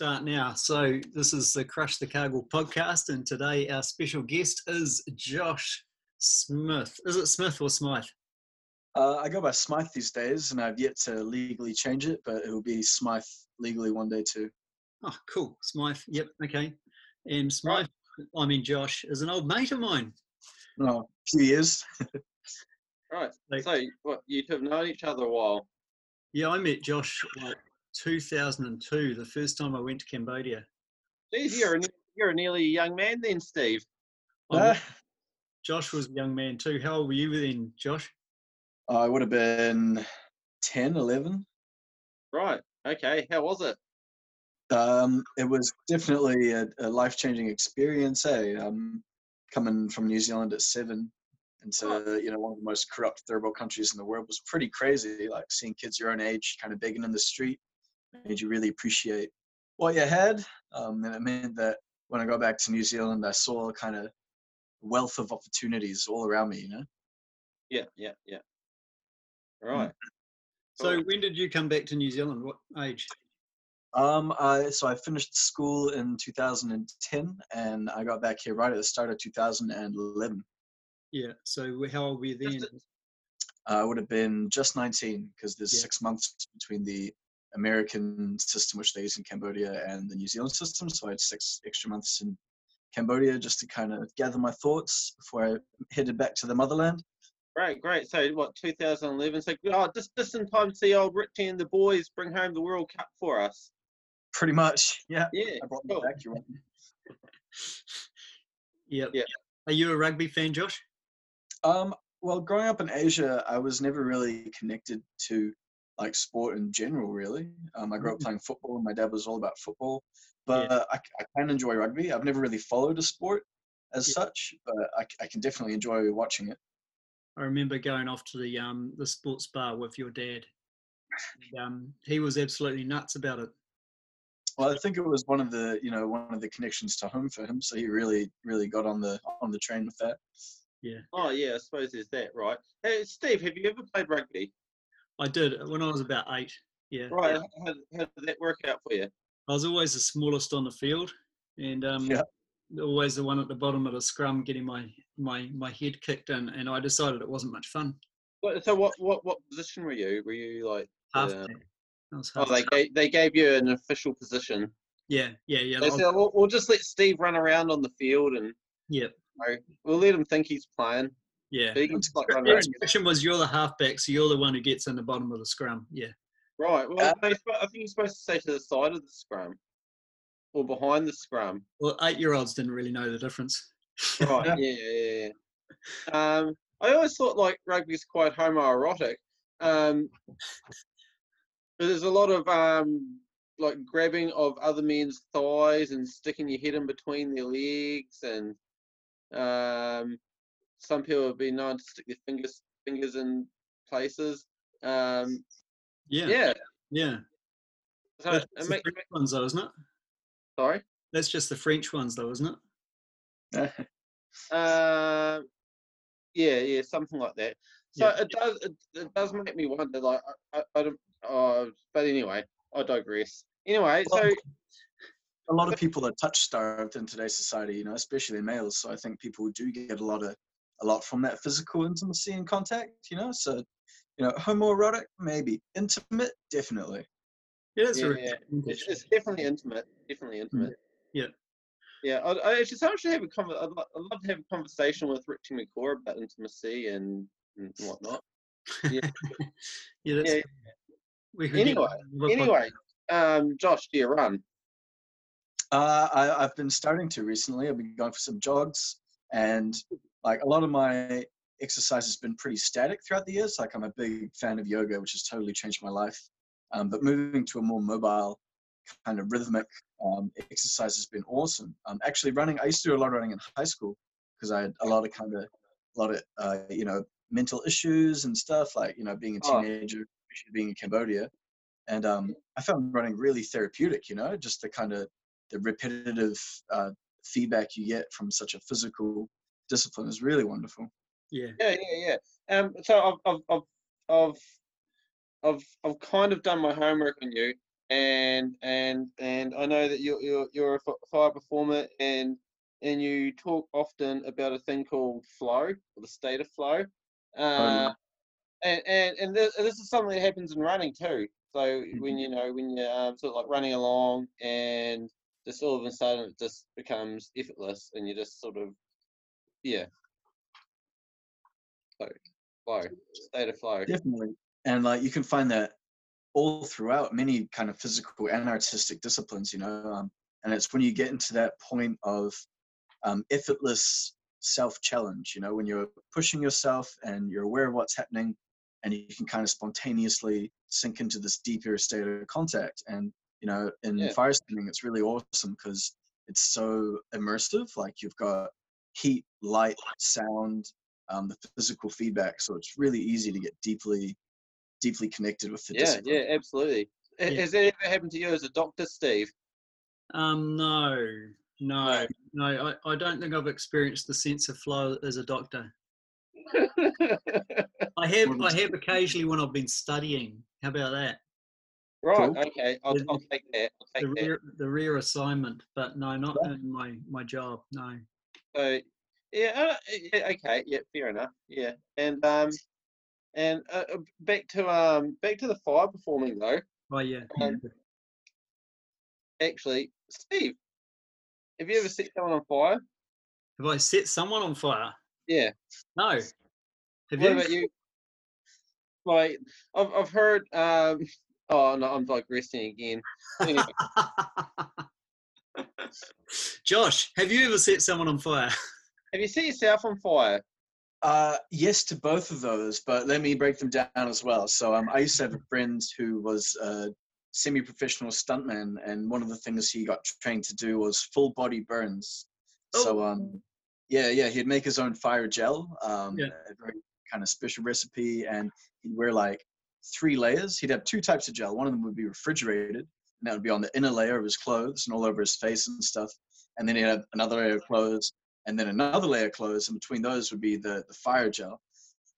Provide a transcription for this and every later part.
start now. So, this is the Crush the Cargill podcast, and today our special guest is Josh Smith. Is it Smith or Smythe? Uh, I go by Smythe these days, and I've yet to legally change it, but it will be Smythe legally one day too. Oh, cool. Smythe. Yep. Okay. And Smythe, I mean, Josh, is an old mate of mine. No, a few years. Right. Like- so, what, you two have known each other a while. Yeah, I met Josh like 2002, the first time I went to Cambodia. Geez, you're a, you're a nearly young man then, Steve. I- Josh was a young man too. How old were you then, Josh? I would have been 10, 11. Right. Okay. How was it? Um, it was definitely a, a life changing experience. Eh? Um, coming from New Zealand at seven into you know one of the most corrupt third world countries in the world was pretty crazy. Like seeing kids your own age kind of begging in the street made you really appreciate what you had. Um, and it meant that when I got back to New Zealand, I saw a kind of wealth of opportunities all around me. You know. Yeah. Yeah. Yeah. Right. So, when did you come back to New Zealand? What age? Um, I so I finished school in 2010, and I got back here right at the start of 2011. Yeah. So, how old were you then? Uh, I would have been just 19 because there's Yeah. six months between the American system, which they use in Cambodia, and the New Zealand system. So I had six extra months in Cambodia just to kind of gather my thoughts before I headed back to the motherland. Great, great. So what, 2011? So oh, just just in time to see old Richie and the boys bring home the World Cup for us. Pretty much, yeah. Yeah. I brought them cool. back. You're right. Yep. Yeah. Are you a rugby fan, Josh? Um, well, growing up in Asia, I was never really connected to like sport in general. Really, um, I grew up Mm. playing football, and my dad was all about football. But I, I can enjoy rugby. I've never really followed a sport as Yeah. such, but I can definitely enjoy watching it. I remember going off to the um the sports bar with your dad. And, um, he was absolutely nuts about it. Well, I think it was one of the you know one of the connections to home for him, so he really really got on the on the train with that. Yeah. Oh yeah, I suppose there's that, right? Hey, Steve, have you ever played rugby? I did when I was about eight. Yeah. Right. How, how did that work out for you? I was always the smallest on the field, and um, Yeah. always the one at the bottom of the scrum getting my my my head kicked in, and I decided it wasn't much fun. So what what what position were you? Were you like? Half. Yeah. Oh, they gave, they gave you an official position. yeah, yeah, yeah. They said, we'll, we'll just let Steve run around on the field and yeah, you know, we'll let him think he's playing. Yeah. But he can just run The around. expression was you're the halfback, so you're the one who gets in the bottom of the scrum. Yeah. Right. Well, Uh, no, you're suppo- I think you're supposed to say to the side of the scrum or behind the scrum. Well, eight-year-olds didn't really know the difference. Right. yeah, yeah, yeah. Um, I always thought like rugby is quite homoerotic. Um, there's a lot of um, like grabbing of other men's thighs and sticking your head in between their legs, and um, some people have been known to stick their fingers fingers in places. Um, Yeah. yeah. Yeah. So That's it the French ones, though, isn't it? sorry. That's just the French ones, though, isn't it? Um, yeah, yeah, something like that. So Yeah. it does, it, it does make me wonder. Like, I, I, I don't. Uh, but anyway, I digress. Anyway, so a lot of people are touch starved in today's society, you know, especially males. So I think people do get a lot of a lot from that physical intimacy and contact, you know. So, you know, homoerotic, maybe. Intimate, definitely. Yeah, that's Yeah, really yeah. it's, it's definitely intimate. Definitely intimate. Yeah. Yeah, I, I actually, someone should have a conver- I'd, lo- I'd love to have a conversation with Richie McCaw about intimacy and, and whatnot. yeah, that's, Yeah. we could get Anyway, Anyway, um, Josh, do you run? Uh, I, I've been starting to recently. I've been going for some jogs, and like a lot of my exercise has been pretty static throughout the years. Like I'm a big fan of yoga, which has totally changed my life. Um, but moving to a more mobile, kind of rhythmic um, exercise has been awesome. Um, actually, running. I used to do a lot of running in high school because I had a lot of kind of, a lot of uh, you know mental issues and stuff like you know being a Oh. teenager, especially being in Cambodia. And um, I found running really therapeutic, you know, just the kind of the repetitive uh, feedback you get from such a physical discipline is really wonderful. Yeah. Yeah, yeah, yeah. Um, so I've, I've, I've, I've, I've, I've kind of done my homework on you. and and and I know that you're you're you're a fi- fire performer, and and you talk often about a thing called flow, or the state of flow. Uh, and and and this, this is something that happens in running too. So when you know when you're um, sort of like running along and just all of a sudden it just becomes effortless and you just sort of yeah flow flow state of flow Definitely. And like you can find that all throughout many kind of physical and artistic disciplines, you know. Um, and it's when you get into that point of um, effortless self challenge, you know, when you're pushing yourself and you're aware of what's happening and you can kind of spontaneously sink into this deeper state of contact. And, you know, in Yeah. fire spinning, it's really awesome because it's so immersive. Like you've got heat, light, sound, um, the physical feedback. So it's really easy to get deeply, deeply connected with the yeah discipline. yeah absolutely Yeah. has that ever happened to you as a doctor steve Um, no, no, no. I, I don't think I've experienced the sense of flow as a doctor. I have, I have occasionally when I've been studying. How about that? right Cool. okay I'll, The- I'll take that i'll The take that the rare assignment, but no, not Yeah. in my my job. No. So yeah, uh, yeah, okay, yeah, fair enough. Yeah, and um, and uh, uh, back to um, back to the fire performing though. Oh yeah. Um, Actually, Steve, have you ever set someone on fire? Have I set someone on fire? Yeah. No. Have what you? about you? Like, I've I've heard um. Oh no, I'm digressing again. Anyway, Josh, have you ever set someone on fire? Have you set yourself on fire? Uh, yes to both of those, but let me break them down as well. So um, I used to have a friend who was a semi-professional stuntman, and one of the things he got trained to do was full body burns. So um, yeah, yeah, he'd make his own fire gel, um, Yeah. a very kind of special recipe, and he'd wear like three layers. He'd have two types of gel. One of them would be refrigerated, and that would be on the inner layer of his clothes and all over his face and stuff. And then he'd have another layer of clothes, and then another layer of clothes, and between those would be the, the fire gel.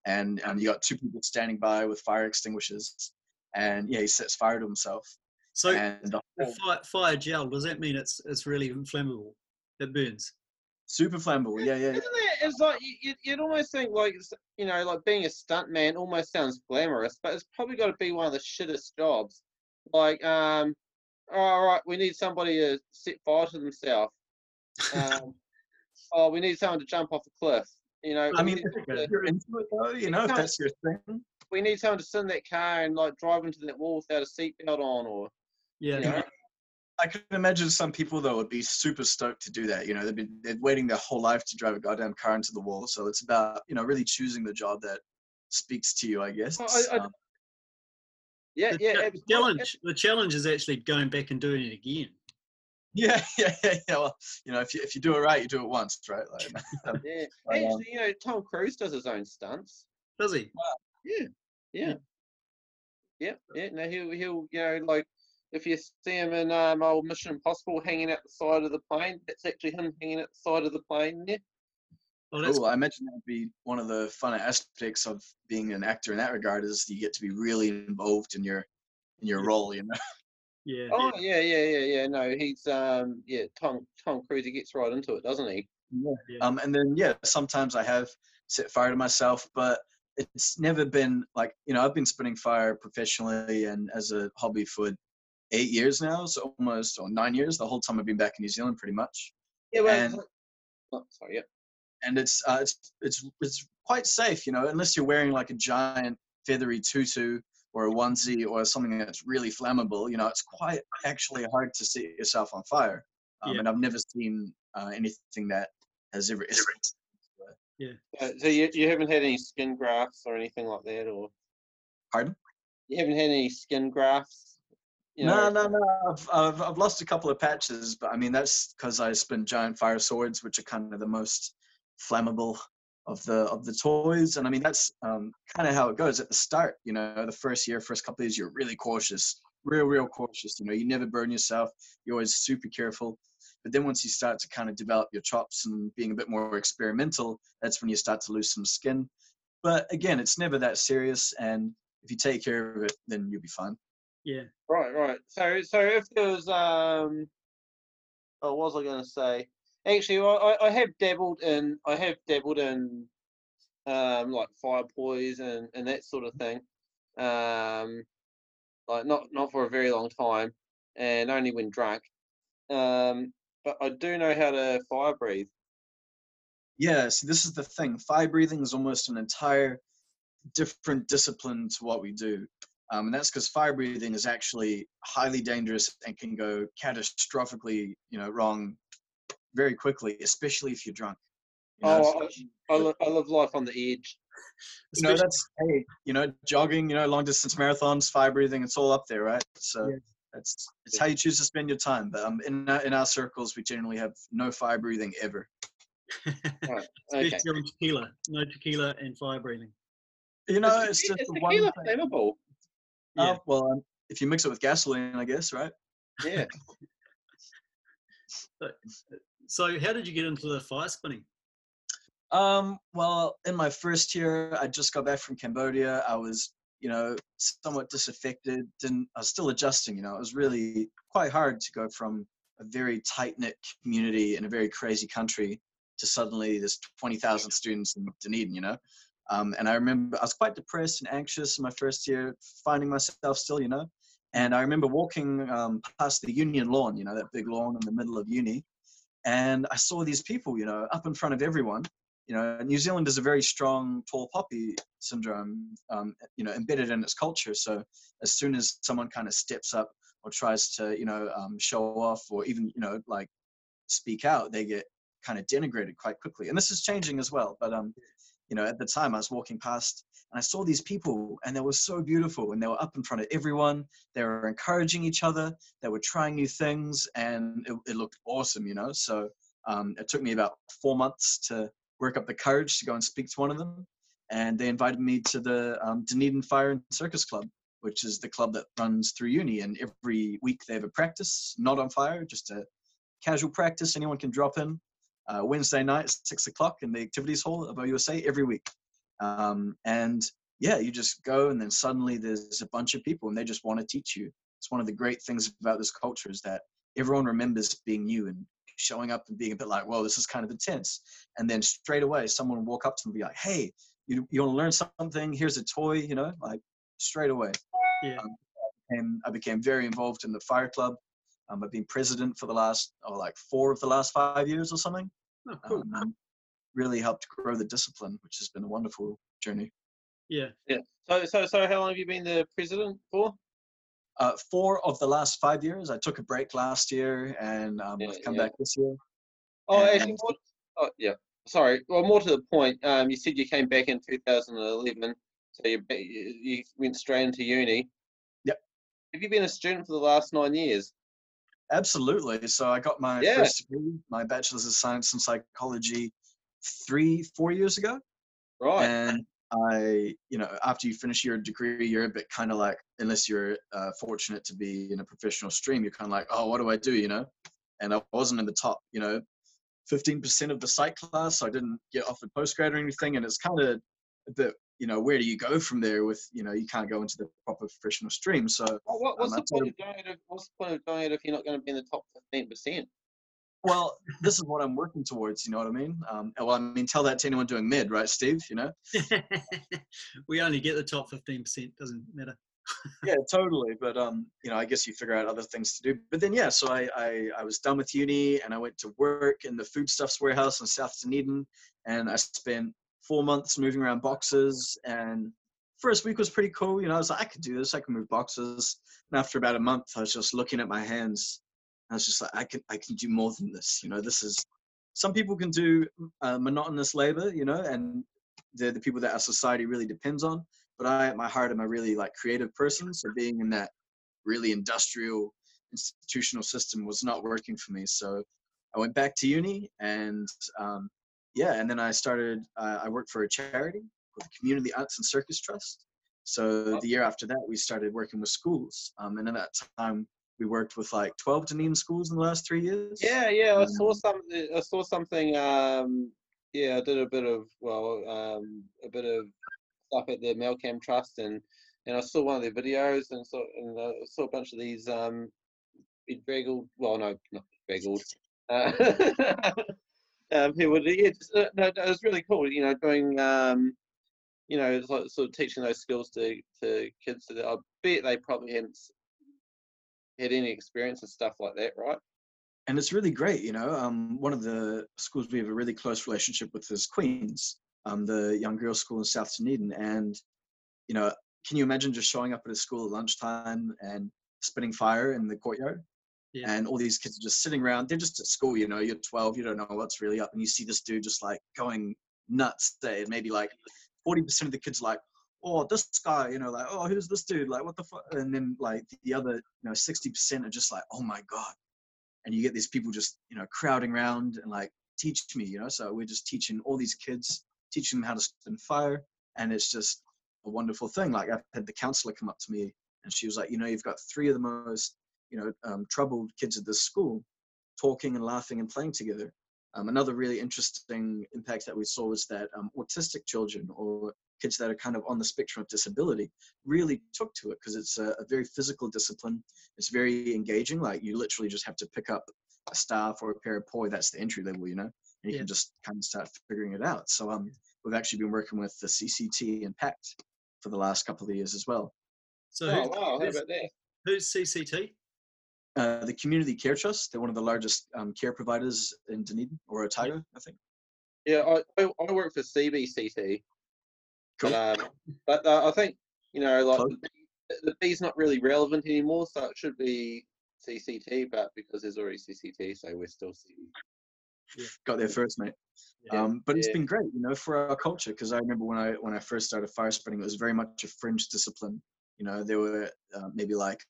And um, you got two people standing by with fire extinguishers, and yeah, he sets fire to himself. So and the the whole- fire, fire gel, does that mean it's it's really inflammable? It burns. super flammable. Yeah, yeah, Isn't it? It's like you, you'd, you'd almost think like s- you know, like being a stuntman almost sounds glamorous, but it's probably got to be one of the shittest jobs. Like, um, all right, we need somebody to set fire to themselves. Um, oh, we need someone to jump off a cliff. You know, I mean, need if someone to- you're into it though, you know, if that's your thing. we need someone to sit in that car and like drive into that wall without a seatbelt on, or Yeah. you know, I can imagine some people though would be super stoked to do that. You know, they've been they're waiting their whole life to drive a goddamn car into the wall. So it's about you know really choosing the job that speaks to you, I guess. Well, I- I- Um, yeah, The, yeah. the challenge the challenge is actually going back and doing it again. Yeah, yeah, yeah, yeah. Well, you know, if you if you do it right, you do it once, right? Like, Yeah, Um, actually, you know, Tom Cruise does his own stunts. Does he? Wow. Yeah, yeah, yeah, yeah. No, he'll he'll you know like if you see him in um old Mission Impossible hanging out the side of the plane, that's actually him hanging out the side of the plane. Yeah, Oh, that's cool. I imagine that would be one of the fun aspects of being an actor in that regard is you get to be really involved in your in your role. You know. Yeah. Oh yeah, yeah, yeah, yeah. No, he's um yeah Tom Tom Cruise. He gets right into it, doesn't he? yeah. Um, and then yeah, sometimes I have set fire to myself, but it's never been like you know I've been spinning fire professionally and as a hobby for eight years now, so almost or nine years. The whole time I've been back in New Zealand, pretty much. Yeah, well, And- oh, sorry, yeah. And it's uh, it's it's it's quite safe, you know, unless you're wearing like a giant feathery tutu or a onesie or something that's really flammable. You know, it's quite actually hard to set yourself on fire. Um, Yeah. And I've never seen uh, anything that has ever. Uh, so you you haven't had any skin grafts or anything like that, or Pardon? you haven't had any skin grafts? You no, know? no, no. I've, I've, I've lost a couple of patches, but I mean that's because I spin giant fire swords, which are kind of the most flammable of the of the toys. And I mean that's um, kind of how it goes at the start. You know, the first year, first couple of years, you're really cautious, real, real cautious. You know, you never burn yourself. You're always super careful. But then once you start to kind of develop your chops and being a bit more experimental, that's when you start to lose some skin. But again, it's never that serious, and if you take care of it, then you'll be fine. Yeah. Right, right. So, so if there was, um, oh, what was I going to say? Actually, I, I have dabbled in, I have dabbled in, um, like fire poise and and that sort of thing. Um, like not not for a very long time, and only when drunk. Um, but I do know how to fire breathe. Yeah, see, this is the thing. Fire breathing is almost an entire different discipline to what we do. Um, and that's because fire breathing is actually highly dangerous and can go catastrophically, you know, wrong very quickly, especially if you're drunk. You know, Oh, I, I, li- I live life on the edge. you know that's hey, you know, jogging, you know, long distance marathons, fire breathing, it's all up there, right? So Yeah. that's it's how you choose to spend your time. But um, in our, in our circles, we generally have no fire breathing ever. Right. Okay. especially on tequila. No tequila and fire breathing. You know, Is it's just the one tequila thing. flammable? Yeah. Uh, well, um, if you mix it with gasoline, I guess, right? Yeah. So, how did you get into the fire spinning? Um, well, in my first year, I just got back from Cambodia. I was, you know, somewhat disaffected. Didn't I was still adjusting. You know, it was really quite hard to go from a very tight knit community in a very crazy country to suddenly there's 20,000 students in Dunedin. You know, um, and I remember I was quite depressed and anxious in my first year, finding myself still. You know, and I remember walking um, past the Union lawn. You know, that big lawn in the middle of uni, and I saw these people. You know, up in front of everyone you know, New Zealand is a very strong tall poppy syndrome, um, you know, embedded in its culture. So as soon as someone kind of steps up or tries to, you know, um, show off or even, you know, like speak out, they get kind of denigrated quite quickly. And this is changing as well. But, um, you know, at the time I was walking past and I saw these people and they were so beautiful and they were up in front of everyone. They were encouraging each other. They were trying new things and it, it looked awesome, you know. So um, it took me about four months to work up the courage to go and speak to one of them. And they invited me to the um, Dunedin Fire and Circus Club, which is the club that runs through uni. And every week they have a practice, not on fire, just a casual practice. Anyone can drop in. Uh, Wednesday night, six o'clock in the activities hall of OUSA every week. Um, and yeah, you just go, and then suddenly there's a bunch of people, and they just want to teach you. It's one of the great things about this culture is that everyone remembers being you and showing up and being a bit like, "Whoa, this is kind of intense." And then straight away, someone will walk up to them and be like, "Hey, you you want to learn something? Here's a toy," you know, like straight away. Yeah. Um, and I became very involved in the fire club. Um, I've been president for the last, oh, like four of the last five years or something. Oh, cool. Um, really helped grow the discipline, which has been a wonderful journey. yeah. Yeah. So, so, so, how long have you been the president for? Uh, four of the last five years. I took a break last year, and um, Yeah, I've come yeah. back this year. Oh, actually, And- more, oh, yeah. Sorry. Well, more to the point. Um, you said you came back in 2011, so you ba- you you went straight into uni. Yep. Have you been a student for the last nine years? Absolutely. So I got my Yeah. first degree, my bachelor's of science in psychology, three, four years ago. Right. And I, you know, after you finish your degree, you're a bit kind of like, unless you're uh, fortunate to be in a professional stream, you're kind of like, oh, what do I do, you know? And I wasn't in the top, you know, 15% of the psych class. So I didn't get offered postgrad or anything. And it's kind of a bit, you know, where do you go from there with, you know, you can't go into the proper professional stream. So, Well, what, what's um, the point of doing it? If, what's the point of doing it if you're not going to be in the top 15%? well, this is what I'm working towards, you know what I mean? Um, well, I mean, tell that to anyone doing mid, right, Steve? You know? we only get the top 15%, doesn't matter. yeah totally but um you know i guess you figure out other things to do but then yeah so I, I i was done with uni and i went to work in the foodstuffs warehouse in south dunedin and i spent four months moving around boxes and first week was pretty cool you know i was like i could do this i can move boxes and after about a month i was just looking at my hands i was just like i can i can do more than this you know this is some people can do uh, monotonous labor you know and they're the people that our society really depends on but I, at my heart, am a really like creative person. So being in that really industrial institutional system was not working for me. So I went back to uni, and um, yeah, and then I started. Uh, I worked for a charity called the Community Arts and Circus Trust. So the year after that, we started working with schools, um, and at that time, we worked with like 12 Dunedin schools in the last three years. Yeah, yeah. I saw Um, something. I saw something. Um, yeah, I did a bit of well, um, a bit of stuff at the Malcam Trust, and and I saw one of their videos and saw and I saw a bunch of these um bedraggled well no not bedraggled uh, um, who would yeah just, uh, no, no, it was really cool you know doing um you know it's like sort of teaching those skills to to kids that I bet they probably hadn't had any experience and stuff like that right? And it's really great you know um, one of the schools we have a really close relationship with is queens um, the young girls school in south dunedin. And you know can you imagine just showing up at a school at lunchtime and spitting fire in the courtyard Yeah. and all these kids are just sitting around they're just at school you know you're 12 you don't know what's really up and you see this dude just like going nuts there maybe like 40% of the kids like oh this guy you know like oh who's this dude? Like what the fuck and then like the other you know 60% are just like oh my god. And you get these people just you know crowding around and like teach me you know so we're just teaching all these kids teaching them how to spin fire and it's just a wonderful thing. Like i've had the counselor come up to me and she was like you know you've got three of the most you know um, troubled kids at this school talking and laughing and playing together. Um, another really interesting impact that we saw was that um, autistic children or kids that are kind of on the spectrum of disability really took to it because it's a, a very physical discipline. It's very engaging like you literally just have to pick up a staff or a pair of poi that's the entry level you know and you Yeah. can just kind of start figuring it out. So um we've actually been working with the cct and pact for the last couple of years as well. So oh who, wow how about that? who's CCT? Uh, the community care trust they're one of the largest um, care providers in dunedin or otago i think Yeah, I, I, I work for CBCT, Cool. but, um, but uh, I think you know, like Close. the, B- the B's not really relevant anymore, so it should be CCT. But because there's already CCT, so we're still CB. got there first mate Yeah. um, but it's Yeah. been great you know for our culture because i remember when i when i first started fire spreading it was very much a fringe discipline you know there were uh, maybe like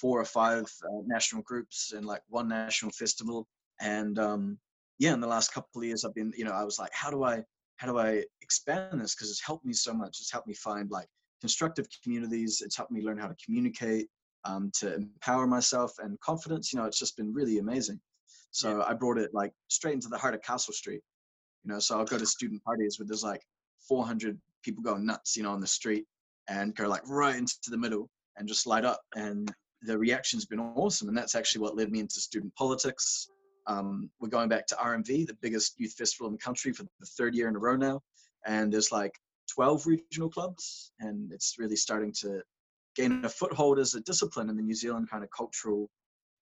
four or five uh, national groups and like one national festival. And um, yeah in the last couple of years i've been you know i was like how do i how do i expand this? Because it's helped me so much. It's helped me find like constructive communities. It's helped me learn how to communicate um, to empower myself and confidence. You know it's just been really amazing. So i brought it like straight into the heart of castle street. You know so i'll go to student parties where there's like 400 people going nuts you know on the street and go like right into the middle and just light up. And the reaction's been awesome and that's actually what led me into student politics. Um, we're going back to R&V the biggest youth festival in the country for the third year in a row now and there's like 12 regional clubs and it's really starting to gain a foothold as a discipline in the new zealand kind of cultural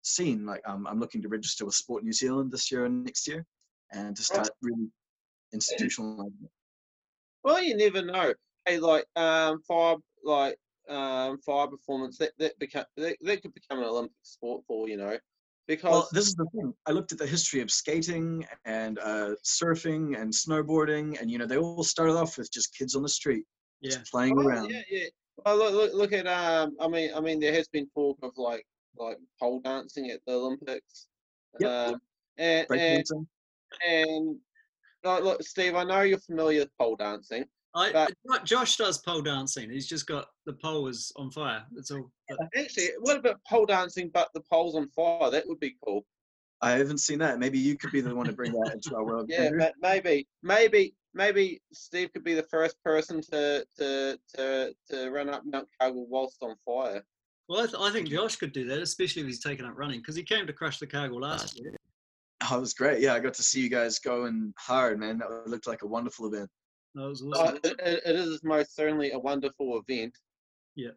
scene. Like um, i'm looking to register with sport new zealand this year and next year and to start really institutionalizing it. Well, you never know. Hey, like um, fire, like um, fire performance that that become that, that could become an Olympic sport for you know, because Well, this is the thing. I looked at the history of skating and uh, surfing and snowboarding, and you know they all started off with just kids on the street, Yeah. just playing Oh, around. Yeah, yeah. Well, look, look, look at um. I mean, I mean, there has been talk of like like pole dancing at the Olympics. Yep. Um, and and and like, look, Steve, I know you're familiar with pole dancing. I, But- Josh does pole dancing. He's just got the pole is on fire. That's all. But Actually, what about pole dancing, but the pole's on fire? That would be cool. I haven't seen that. Maybe you could be the one to bring that into our world. Yeah, but maybe, maybe, maybe Steve could be the first person to to to to run up Mount Cargill whilst on fire. well, I, th- I think Josh could do that, especially if he's taken up running, because he came to crush the Cargill last year. Oh, it was great. Yeah, I got to see you guys going hard, man. That looked like a wonderful event. That was Uh, awesome. it, it- it is most certainly a wonderful event. Yeah.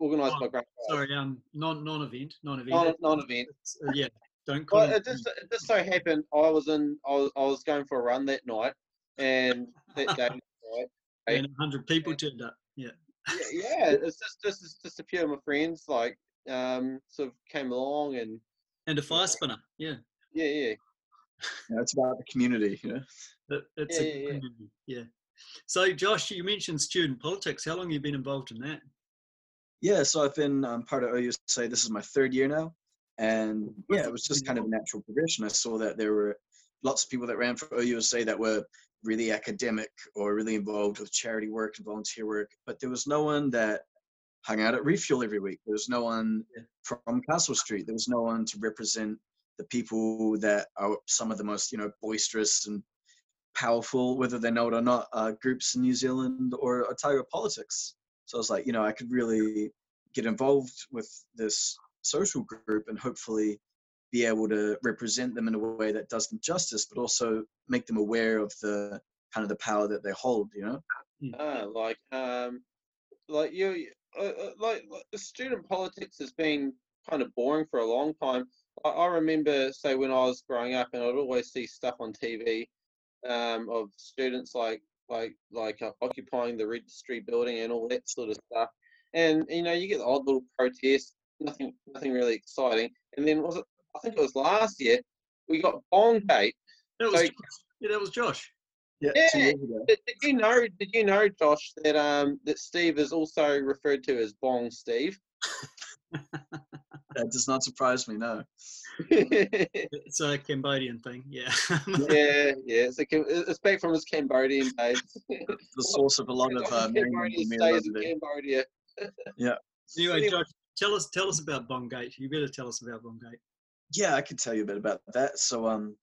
Organised Oh, by Great. Sorry, um, non non-event, non-event. Non non-event. Uh, yeah, don't call Well, it. it just it just so happened I was in I was, I was going for a run that night, and that day, right? and hundred people turned up. Yeah, yeah, yeah, it's just just just a few of my friends like um sort of came along and and a fire spinner. Yeah, yeah yeah Yeah, it's about the community, you know. It- it's Yeah, a yeah, yeah. community, yeah. So, Josh, you mentioned student politics. How long have you been involved in that? Yeah, so I've been um, part of OUSA. This is my third year now, and yeah, it was just kind of a natural progression. I saw that there were lots of people that ran for OUSA that were really academic or really involved with charity work and volunteer work, but there was no one that hung out at Refuel every week. There was no one from Castle Street. There was no one to represent the people that are some of the most, you know, boisterous and powerful, whether they know it or not, uh, groups in New Zealand or Otago politics. So I was like, you know, I could really get involved with this social group and hopefully be able to represent them in a way that does them justice, but also make them aware of the kind of the power that they hold. You know. Ah, like um, like you, uh, uh, like, like student politics has been kind of boring for a long time. I, I remember, say, when I was growing up, and I'd always see stuff on TV um, of students like like like uh, occupying the registry building and all that sort of stuff. And you know, you get the odd little protests, nothing nothing really exciting. And then was it? I think it was last year we got Bongate. That was So- Josh. yeah, that was Josh. Yeah. Yeah. two years ago. Did, did you know? Did you know, Josh, that um that Steve is also referred to as Bong Steve? That does not surprise me. No. yeah, It's a Cambodian thing. Yeah. yeah. Yeah. It's, a, it's back from his Cambodian days. The source of a lot of uh, Cambodia Merriam stays in Webster. Cambodia. anyway, Anyway. Josh, tell us tell us about Bongate. You better tell us about Bongate. Yeah, I could tell you a bit about that. So, um,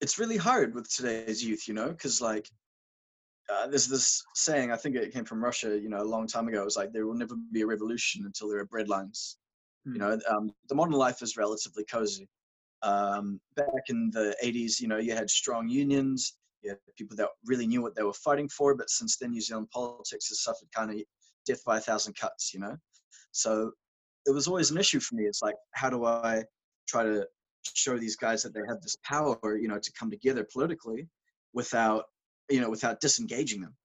it's really hard with today's youth, you know, because like, uh, there's this saying. I think it came from Russia, you know, a long time ago. It was like there will never be a revolution until there are breadlines. You Hmm. know, um, the modern life is relatively cozy. Um, back in the 80s, you know, you had strong unions. You had people that really knew what they were fighting for. But since then, New Zealand politics has suffered kind of death by a thousand cuts. You know, so it was always an issue for me. It's like, how do I try to show these guys that they have this power, you know, to come together politically without, you know, without disengaging them.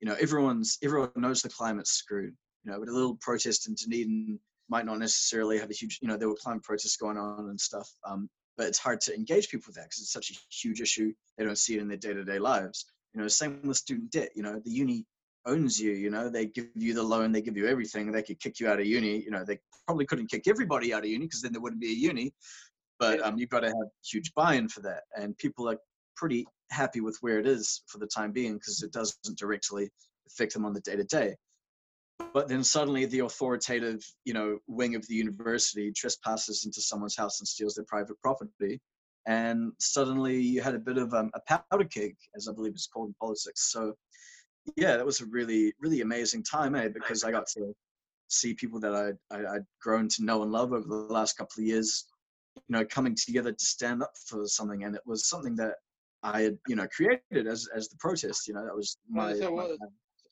You know, everyone's everyone knows the climate's screwed. You know, but a little protest in Dunedin might not necessarily have a huge, you know, there were climate protests going on and stuff. Um, but it's hard to engage people with that because it's such a huge issue. They don't see it in their day-to-day lives. You know, same with student debt. You know, the uni owns you. You know, they give you the loan, they give you everything. They could kick you out of uni. You know, they probably couldn't kick everybody out of uni because then there wouldn't be a uni. But um, you've got to have huge buy-in for that, and people are pretty happy with where it is for the time being because it doesn't directly affect them on the day-to-day. But then suddenly the authoritative, you know, wing of the university trespasses into someone's house and steals their private property, and suddenly you had a bit of um, a powder keg, as I believe it's called in politics. So, yeah, that was a really, really amazing time, eh? Because I got to see people that I, I I'd grown to know and love over the last couple of years, you know, coming together to stand up for something, and it was something that I had, you know, created as as the protest. You know, that was Well, my. so my what-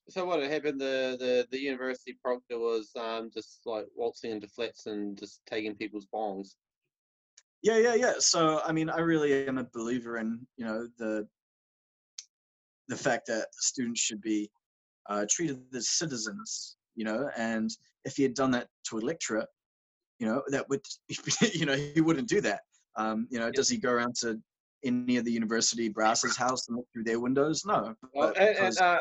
So what had happened? The the the university proctor was um just like waltzing into flats and just taking people's bongs. Yeah, yeah, yeah. So I mean, I really am a believer in you know the the fact that students should be uh, treated as citizens. You know, and if he had done that to a lecturer, you know, that would you know he wouldn't do that. Um, you know, does he go around to any of the university brass's house and look through their windows? No. Well, and, and uh,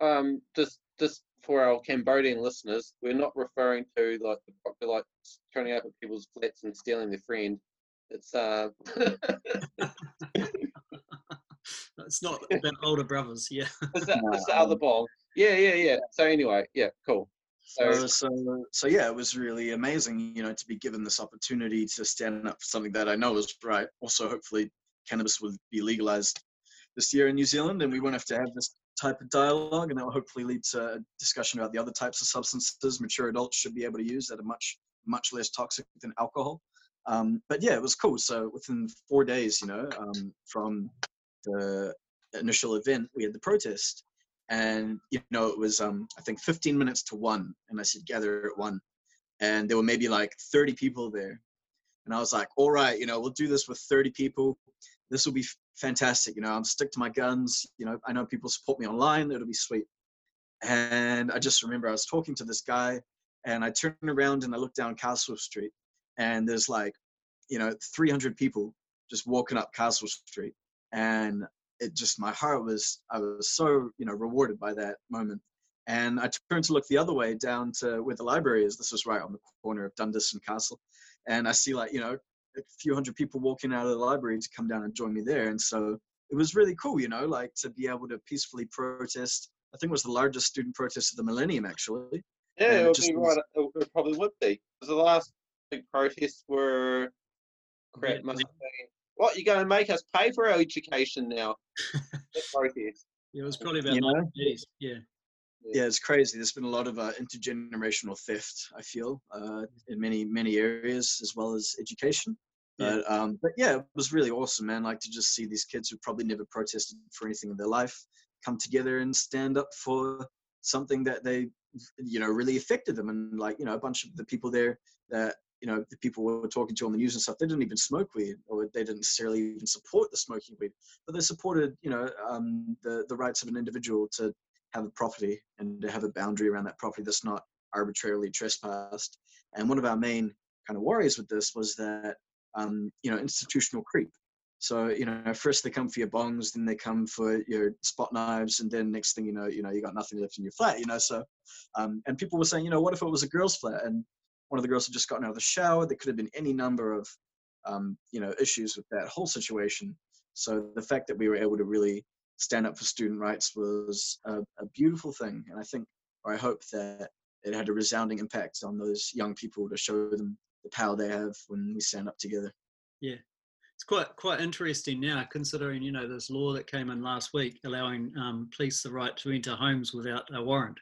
um, just just for our Cambodian listeners, we're not referring to like the proctor turning up at people's flats and stealing their friend. It's uh, It's not about older brothers. Yeah. it's, the, No, it's the other um. Yeah, yeah, yeah. So anyway, yeah, cool. So, So, so, so yeah, it was really amazing, you know, to be given this opportunity to stand up for something that I know is right. Also, hopefully, cannabis will be legalized this year in New Zealand, and we won't have to have this type of dialogue, and that will hopefully lead to a discussion about the other types of substances mature adults should be able to use that are much, much less toxic than alcohol. Um, but yeah, it was cool. So within four days, you know, um, from the initial event, we had the protest and you know it was um i think 15 minutes to one and i said gather at one and there were maybe like 30 people there and i was like all right you know we'll do this with 30 people this will be fantastic you know i'm stick to my guns you know i know people support me online it'll be sweet and i just remember i was talking to this guy and i turned around and i looked down castle street and there's like you know 300 people just walking up castle street and it just my heart was I was so you know rewarded by that moment. And I turned to look the other way down to where the library is. This was right on the corner of Dundas and Castle, and I see like you know a few hundred people walking out of the library to come down and join me there. And so it was really cool, you know, like to be able to peacefully protest. I think it was the largest student protest of the millennium, actually. yeah, it it would just be was- right. It, it probably would be. 'Cause the last big protests were crap. Yeah, Must the- have been. What you going to make us pay for our education now? That protest. Yeah, it was probably about You know? 1980s. Yeah. Yeah, it's crazy. There's been a lot of uh, intergenerational theft. I feel uh, in many many areas as well as education. Yeah. But um, but yeah, it was really awesome, man. Like to just see these kids who probably never protested for anything in their life come together and stand up for something that they you know really affected them and like you know a bunch of the people there that you know the people were talking to on the news and stuff they didn't even smoke weed or they didn't necessarily even support the smoking weed but they supported you know um, the the rights of an individual to have a property and to have a boundary around that property that's not arbitrarily trespassed and one of our main kind of worries with this was that um, you know institutional creep so you know, first they come for your bongs, then they come for your spot knives, and then next thing you know, you know, you got nothing left in your flat. You know, so um, and people were saying, you know, what if it was a girl's flat and one of the girls had just gotten out of the shower? There could have been any number of um, you know issues with that whole situation. So the fact that we were able to really stand up for student rights was a, a beautiful thing, and I think, or I hope that it had a resounding impact on those young people to show them the power they have when we stand up together. Yeah, it's quite quite interesting now, considering you know this law that came in last week allowing um, police the right to enter homes without a warrant.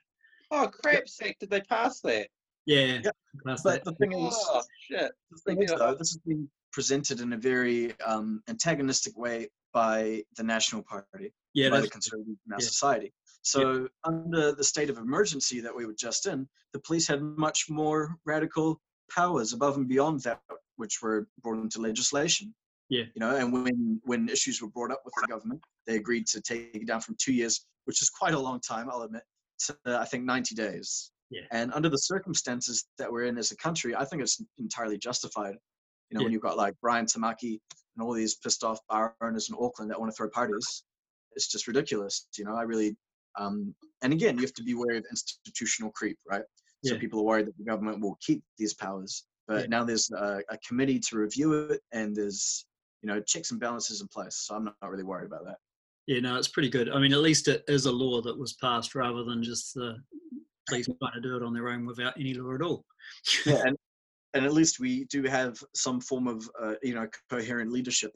Oh crap! Sake, did they pass that? Yeah, Yeah, passed But that. the thing is, Oh shit! the thing is though, this has been presented in a very um, antagonistic way by the National Party, yeah, by the conservatives in our yeah. society. So under the state of emergency that we were just in, the police had much more radical powers above and beyond that which were brought into legislation. Yeah. You know, and when when issues were brought up with the government, they agreed to take it down from two years, which is quite a long time, I'll admit, to uh, I think 90 days. Yeah. And under the circumstances that we're in as a country, I think it's entirely justified. You know, Yeah. when you've got like Brian Tamaki and all these pissed off bar owners in Auckland that want to throw parties, it's just ridiculous. You know, I really, um, and again, you have to be wary of institutional creep, right? So Yeah. people are worried that the government will keep these powers. But Yeah. now there's a, a committee to review it, and there's you know checks and balances in place. So I'm not, not really worried about that. Yeah, no, it's pretty good. I mean, at least it is a law that was passed rather than just the police trying to do it on their own without any law at all. Yeah, and and at least we do have some form of uh, you know coherent leadership.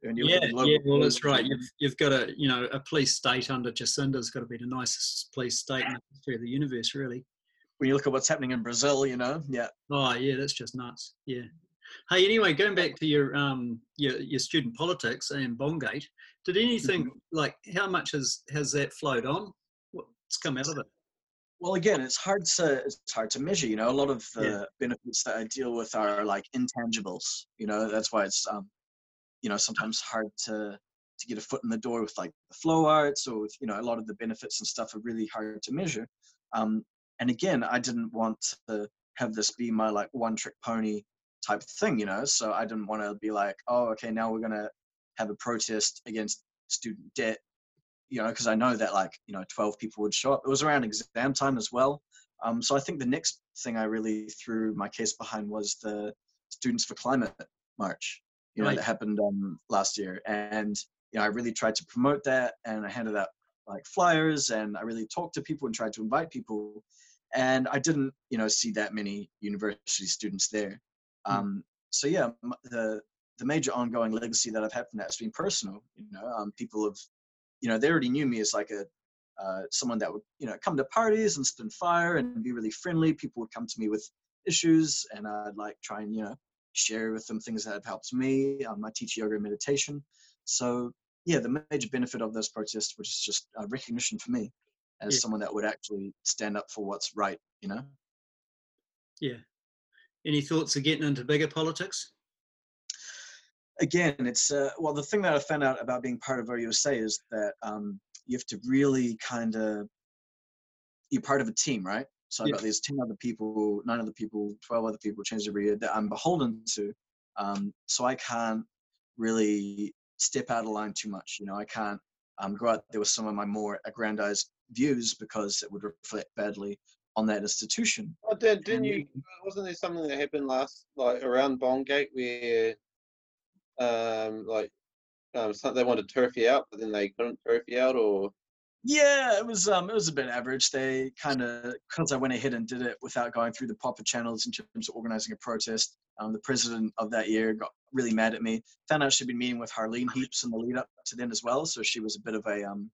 When you look Yeah, local yeah, well, that's right. You've you've got a you know a police state under Jacinda's got to be the nicest police state in the history of the universe, really. When you look at what's happening in Brazil, you know, yeah, Oh yeah, that's just nuts. Yeah. Hey, anyway, going back to your um your your student politics and Bongate, did anything like how much has has that flowed on? What's come out of it? Well again it's hard to it's hard to measure you know a lot of the Yeah. benefits that i deal with are like intangibles you know that's why it's um you know sometimes hard to to get a foot in the door with like the flow arts or with you know a lot of the benefits and stuff are really hard to measure um and again i didn't want to have this be my like one trick pony type thing you know so i didn't want to be like oh okay now we're gonna have a protest against student debt you know, because I know that like, you know, 12 people would show up. It was around exam time as well. Um, so I think the next thing I really threw my case behind was the Students for Climate March, you know, Right. that happened um, last year. And, you know, I really tried to promote that and I handed out like flyers and I really talked to people and tried to invite people. And I didn't, you know, see that many university students there. Hmm. Um, so yeah, the, the major ongoing legacy that I've had from that has been personal. You know, um, people have you know, they already knew me as like a uh, someone that would, you know, come to parties and spin fire and be really friendly. People would come to me with issues, and I'd like try and you know share with them things that have helped me. Um, I teach yoga and meditation, so yeah, the major benefit of this protest was just uh, recognition for me as Yeah. someone that would actually stand up for what's right. You know. Yeah. Any thoughts of getting into bigger politics? Again, it's uh, well, the thing that I found out about being part of OUSA is that um, you have to really kind of you're part of a team, right? So I've Yeah. got these ten other people, nine other people, twelve other people, change every year that I'm beholden to. Um, so I can't really step out of line too much. You know, I can't um, go out there with some of my more aggrandized views because it would reflect badly on that institution. Did, didn't And you? Wasn't there something that happened last, like around Bongate, where, um, like, um, they wanted to turf you out, but then they couldn't turf you out, or Yeah, it was um it was a bit average. They kind of because I went ahead and did it without going through the proper channels in terms of organizing a protest. Um, the president of that year got really mad at me. Found out she'd been meeting with Harlene Haynes in the lead up to then as well, so she was a bit of a um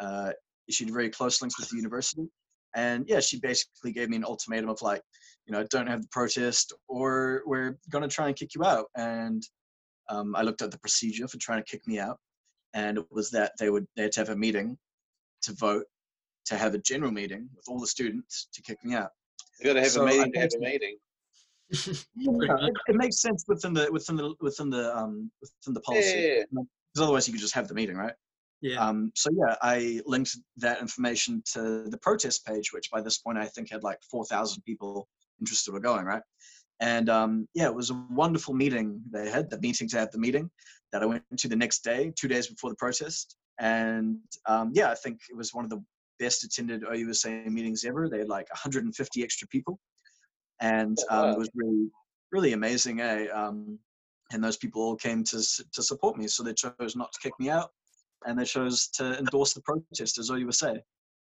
uh she had very close links with the university, and yeah, she basically gave me an ultimatum of like, you know, don't have the protest, or we're gonna try and kick you out. And um, I looked at the procedure for trying to kick me out, and it was that they would they had to have a meeting to vote to have a general meeting with all the students to kick me out. You got to have So a I meeting to have a meeting. Yeah, it, it makes sense within the within the within the um within the policy. Yeah. Because otherwise, you could just have the meeting, right? Yeah. Um, so yeah, I linked that information to the protest page, which by this point I think had like four thousand people interested or going, right? And um, yeah, it was a wonderful meeting they had. The meeting to have the meeting that I went to the next day, two days before the protest, and um, yeah, I think it was one of the best attended OUSA meetings ever. They had like 150 extra people, and Oh, um, it was really really amazing. Eh? Um, and those people all came to to support me, so they chose not to kick me out and they chose to endorse the protest as OUSA.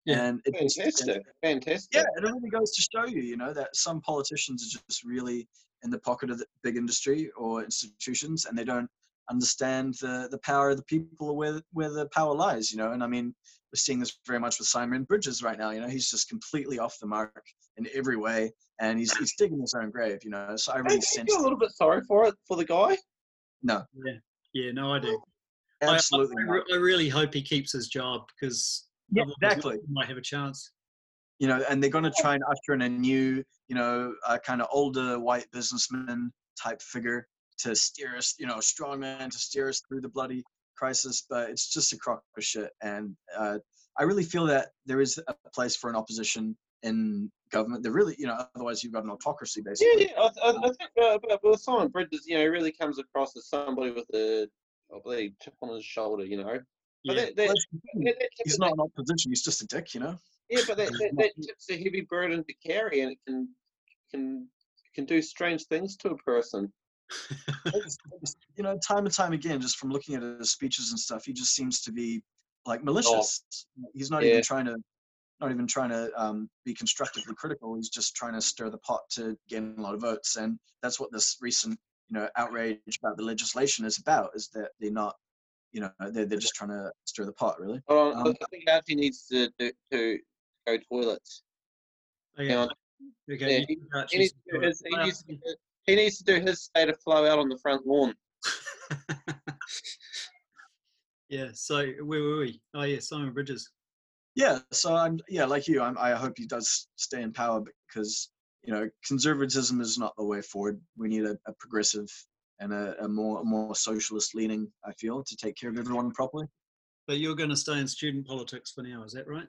Yeah. And it just, Fantastic. Fantastic. yeah, it really goes to show you, you know, that some politicians are just really in the pocket of the big industry or institutions, and they don't understand the the power of the people or where where the power lies, you know. And I mean, we're seeing this very much with Simon Bridges right now. You know, he's just completely off the mark in every way, and he's he's digging his own grave, you know. So I I really you sense feel a little bit sorry for it for the guy. no, Yeah. Yeah. No, I do. I- absolutely I, not. re- I really hope he keeps his job because Yeah, exactly. might have a chance. you know, and they're going to try and usher in a new, you know, uh, kind of older white businessman type figure to steer us, you know, a strong man to steer us through the bloody crisis. But it's just a crock of shit. And uh, I really feel that there is a place for an opposition in government. There really, you know, otherwise you've got an autocracy basically. yeah. I, I, I think uh, but with Simon Bridges, you know, really comes across as somebody with a, I believe, chip on his shoulder. You know, but Yeah. that, that, Well, that's the thing. that, that, He's not an opposition. He's just a dick, you know. Yeah, but that, that, that tip's a heavy burden to carry, and it can can can do strange things to a person. It's- it's, you know, time and time again, just from looking at his speeches and stuff, he just seems to be like malicious. He's not Yeah. even trying to, not even trying to um, be constructively critical. He's just trying to stir the pot to gain a lot of votes, and that's what this recent, you know, outrage about the legislation is about. Is that they're not, you know, they're they're just trying to stir the pot, really. Hold on, Um, I think Archie needs to to, to go toilets. Okay. Hang. Okay. Yeah, he- He needs, to do his, he, needs to do, he needs to do his state of flow out on the front lawn. yeah. So where were we? Oh yeah, Simon Bridges. Yeah, so I'm yeah, like you. I'm, I hope he does stay in power because you know conservatism is not the way forward. We need a, a progressive and a, a more more socialist leaning. I feel to take care of everyone properly. But you're going to stay in student politics for now, is that right?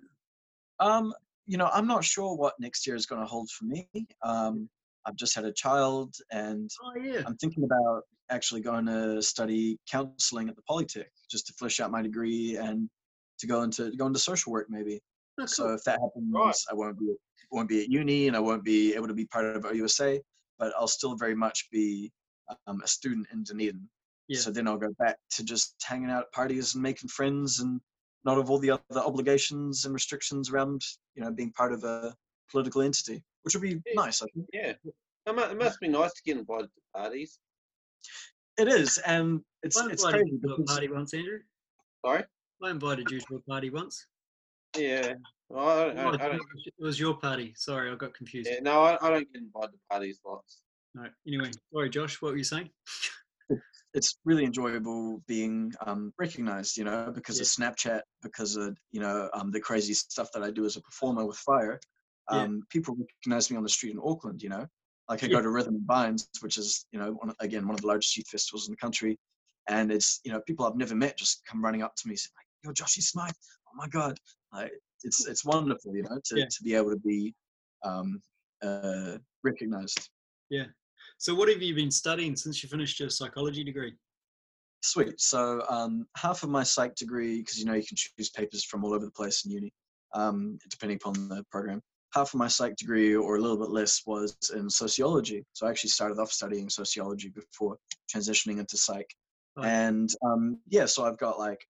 Um, you know, I'm not sure what next year is going to hold for me. Um, I've just had a child, and Oh yeah. I'm thinking about actually going to study counseling at the Polytech just to flesh out my degree and to go into go into social work maybe. Oh, So if that happens, Right. I won't be won't be at uni and I won't be able to be part of OUSA, but I'll still very much be um, a student in Dunedin. Yeah. So then I'll go back to just hanging out at parties and making friends and not have all the other obligations and restrictions around you know being part of a political entity, which would be Yeah. nice. I think Yeah, it must, be nice to get invited to parties. it is, and it's I it's invited crazy you to a party once, Andrew. Sorry. I invited you to a party once. Yeah. Well, I, don't, I, I don't. it was your party. Sorry, I got confused. Yeah, no, I, I don't get invited to parties lots. No. Anyway, sorry, Josh. What were you saying? it's really enjoyable being um, recognized, you know, because of Snapchat, because of you know um, the crazy stuff that I do as a performer with Fire. Yeah. Um, People recognize me on the street in Auckland, you know. Like I Yeah. go to Rhythm and Vines, which is you know one again one of the largest youth festivals in the country, and it's you know people I've never met just come running up to me saying like, "Yo, Joshy Smythe, oh my god!" Like it's it's wonderful, you know, to Yeah. to be able to be um, uh, recognized. So, what have you been studying since you finished your psychology degree? Sweet. So um, half of my psych degree, because you know you can choose papers from all over the place in uni, um, depending upon the program. Half of my psych degree, or a little bit less, was in sociology. So I actually started off studying sociology before transitioning into psych. Oh, And um, yeah, so I've got like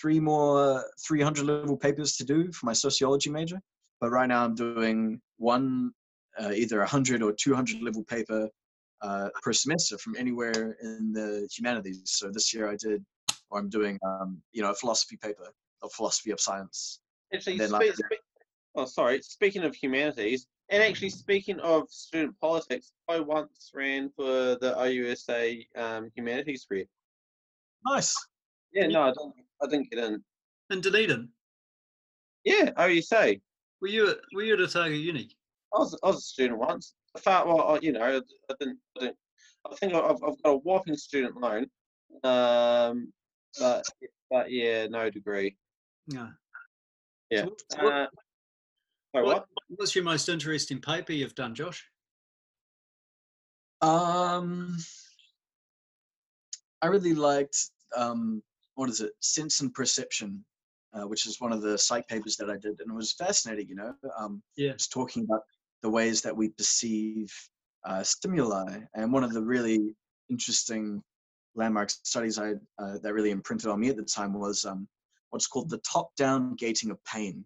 three more 300 level papers to do for my sociology major. But right now I'm doing one, uh, either 100 or 200 level paper uh, per semester from anywhere in the humanities. So this year I did, or I'm doing, um, you know, a philosophy paper, a philosophy of science. Actually, then, like, spe- spe- oh, sorry. Speaking of humanities, and actually speaking of student politics, I once ran for the OUSA um, humanities rep. Nice. Yeah, no, I didn't. I didn't get in. In Dunedin. Yeah, OUSA. Were you at, were you at Otago Uni? I was I was a student once. I felt well, I, you know, I, I didn't. I, didn't, I think I've I've got a whopping student loan, um, but but yeah, no degree. No. Yeah. So what's- what- Uh, sorry, what- what? What's your most interesting paper you've done, Josh? Um, I really liked um, what is it, Sense and Perception, uh, which is one of the psych papers that I did, and it was fascinating. You know, um, Yeah. just talking about the ways that we perceive uh, stimuli, and one of the really interesting landmark studies I uh, that really imprinted on me at the time was um, what's called the top-down gating of pain.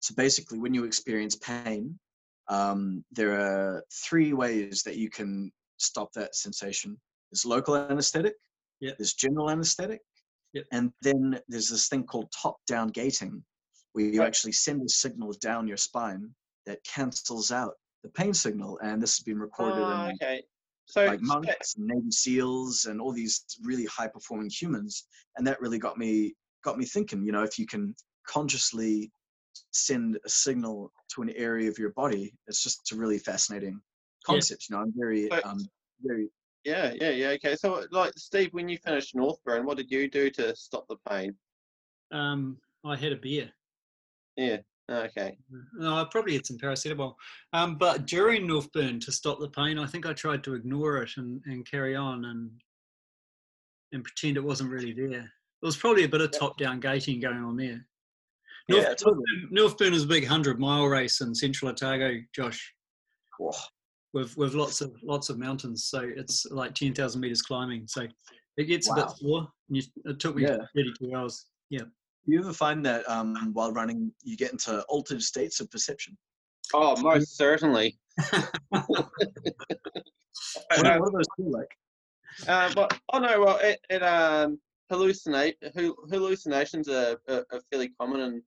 So basically, when you experience pain, um, there are three ways that you can stop that sensation. There's local anesthetic, Yep. there's general anesthetic, Yep. and then there's this thing called top-down gating, where you Right. actually send a signal down your spine that cancels out the pain signal. And this has been recorded Ah, in okay. So, like so- monks, and Navy SEALs, and all these really high-performing humans, and that really got me got me thinking. You know, if you can consciously send a signal to an area of your body, it's just a really fascinating Yeah. concept. You know, I'm very So- um very yeah, yeah, yeah. Okay. So, like, Steve, when you finished Northburn, what did you do to stop the pain? Um, I had a beer. Yeah. Okay. No, I probably had some paracetamol. Um, but during Northburn, to stop the pain, I think I tried to ignore it and, and carry on and and pretend it wasn't really there. There was probably a bit of top-down gating going on there. yeah, North, totally. Northburn is a big hundred-mile race in central Otago, Josh, Whoa. with with lots of lots of mountains. So it's like ten thousand meters climbing. So it gets a bit sore. And you, it took me Yeah. thirty-two hours. Yeah. Do you ever find that um, while running, you get into altered states of perception? Oh, most certainly. What, Uh, what do those feel like? Uh, but oh no, well, it, it um hallucinate hu- hallucinations are, are, are fairly common in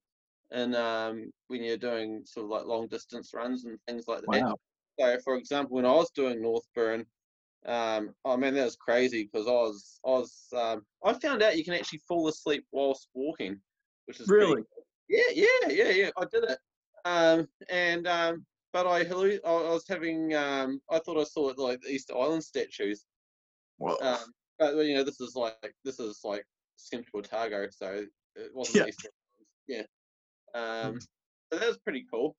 in um when you're doing sort of like long distance runs and things like that. Wow. So, for example, when I was doing Northburn, um, oh man, that was crazy because I was I was um, I found out you can actually fall asleep whilst walking, which is pretty Really? yeah, yeah, yeah, yeah. I did it. Um, and um, but I I was having um, I thought I saw it like the Easter Island statues. Whoa. Um, but you know, this is like this is like Central Otago, so it wasn't Yeah. Easter Island. Yeah. Um, so that was pretty cool.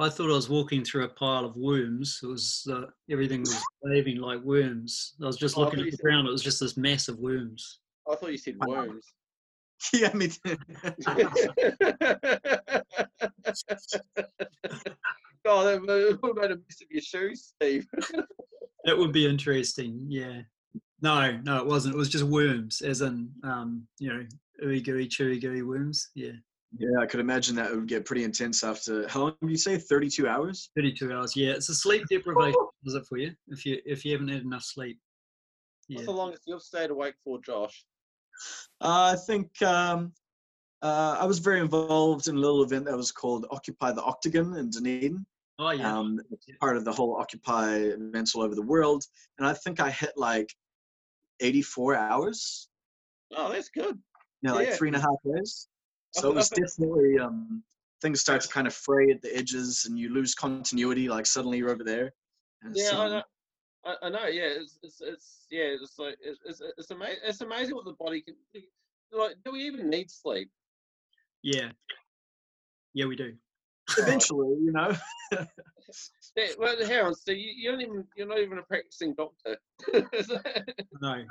I thought I was walking through a pile of worms. It was uh, everything was waving like worms. I was just Oh, looking thought at the ground. It was just this mass of worms. I thought you said worms. yeah, me too. God, that would have made a mess of your shoes, Steve. That would be interesting. Yeah. No, no, it wasn't. It was just worms, as in, um, you know, ooey gooey, chewy gooey worms. Yeah. yeah, I could imagine that would get pretty intense after how long did you say? 32 hours? 32 hours. Yeah. It's a sleep deprivation, is it for you? If you if you haven't had enough sleep. Yeah. What's the longest you've stayed awake for, Josh? Uh, I think um, uh, I was very involved in a little event that was called Occupy the Octagon in Dunedin. Oh yeah. Um, part of the whole Occupy events all over the world. And I think I hit like 84 hours, Oh, that's good. you know, like Yeah. three and a half days. So it was definitely, um, things start to kind of fray at the edges and you lose continuity, like suddenly you're over there. And Yeah, I know. I, I know. Yeah, it's, it's it's yeah, it's like it's it's, it's amazing. It's amazing what the body can. Like, do we even need sleep? yeah. Yeah, we do. Eventually, you know. Yeah, well, hang on. So you, you don't even you're not even a practicing doctor. No.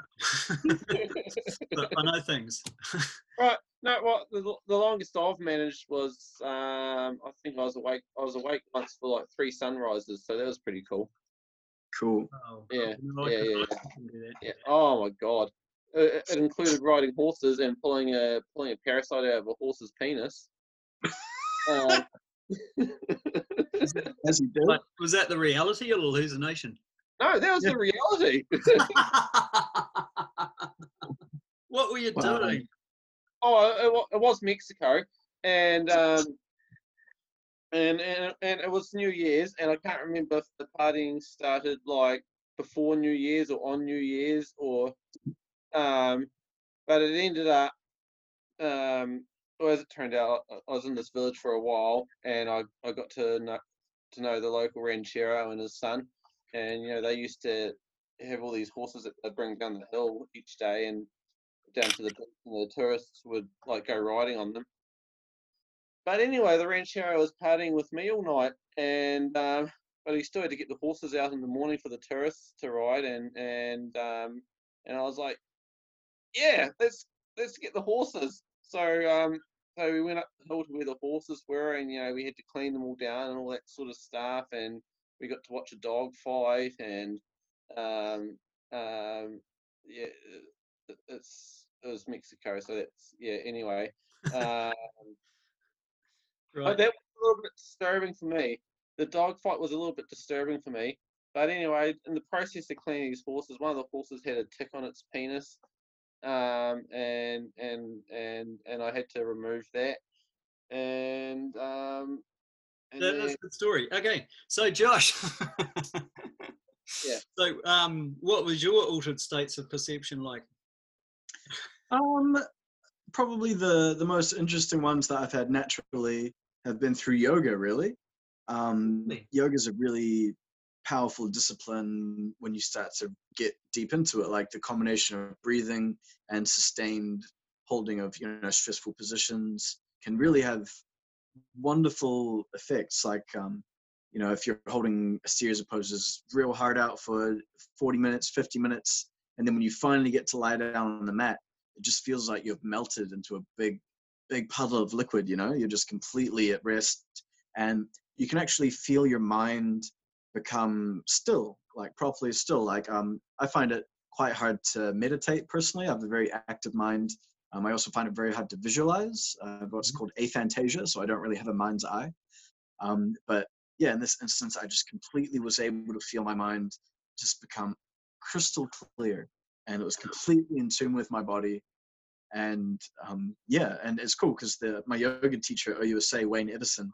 but I know things. right. No. What the, the longest I've managed was um I think I was awake I was awake once for like three sunrises, so that was pretty cool. Cool. Oh, Yeah, no, I yeah, yeah, I can do that. Yeah. Oh my god. It, it included riding horses and pulling a pulling a parasite out of a horse's penis. Um, As you do. But was that the reality or hallucination? no, that was the reality. what were you Wow. doing? Oh, it, it was Mexico, and um, and and it was New Year's, and I can't remember if the partying started like before New Year's or on New Year's or, um, but it ended up, um, well, as it turned out, I was in this village for a while, and I I got to know to know the local ranchero and his son, and you know they used to have all these horses that they bring down the hill each day and down to the and the tourists would like go riding on them. But anyway, the ranchero was partying with me all night, and um, but he still had to get the horses out in the morning for the tourists to ride, and and um, and I was like, yeah, let's let's get the horses. So um, so we went up the hill to where the horses were, and you know we had to clean them all down and all that sort of stuff, and we got to watch a dog fight, and um, um, yeah, it- it's it was Mexico, so that's yeah. Anyway, um, but Right. that was a little bit disturbing for me. The dog fight was a little bit disturbing for me. But anyway, in the process of cleaning these horses, one of the horses had a tick on its penis, um, and and and and I had to remove that. And um, and That- that's a good story. Okay, so Josh. Yeah. So, um, what was your altered states of perception like? Um, probably the the most interesting ones that I've had naturally have been through yoga. Really, um, Really? yoga is a really powerful discipline when you start to get deep into it. Like the combination of breathing and sustained holding of you know stressful positions can really have wonderful effects. Like um, you know, if you're holding a series of poses real hard out for 40 minutes, 50 minutes, and then when you finally get to lie down on the mat, it just feels like you've melted into a big, big puddle of liquid. You know, you're just completely at rest, and you can actually feel your mind become still, like properly still. Like um, I find it quite hard to meditate personally. I have a very active mind. Um, I also find it very hard to visualize. Uh, what's called aphantasia, so I don't really have a mind's eye. Um, but yeah, in this instance, I just completely was able to feel my mind just become crystal clear, and it was completely in tune with my body. And um, yeah, and it's cool because the my yoga teacher at OUSA, Wayne Everson,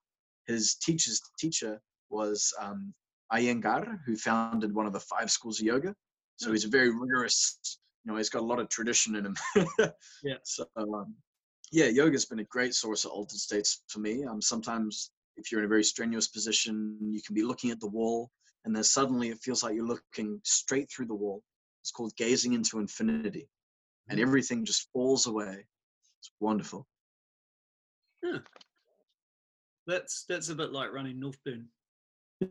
his teacher's teacher was um, Iyengar, who founded one of the five schools of yoga. So he's a very rigorous, you know, he's got a lot of tradition in him. Yeah. So um, yeah, yoga's been a great source of altered states for me. Um, sometimes if you're in a very strenuous position, you can be looking at the wall, and then suddenly it feels like you're looking straight through the wall. It's called gazing into infinity, and everything just falls away. It's wonderful. Yeah. That's that's a bit like running Northburn.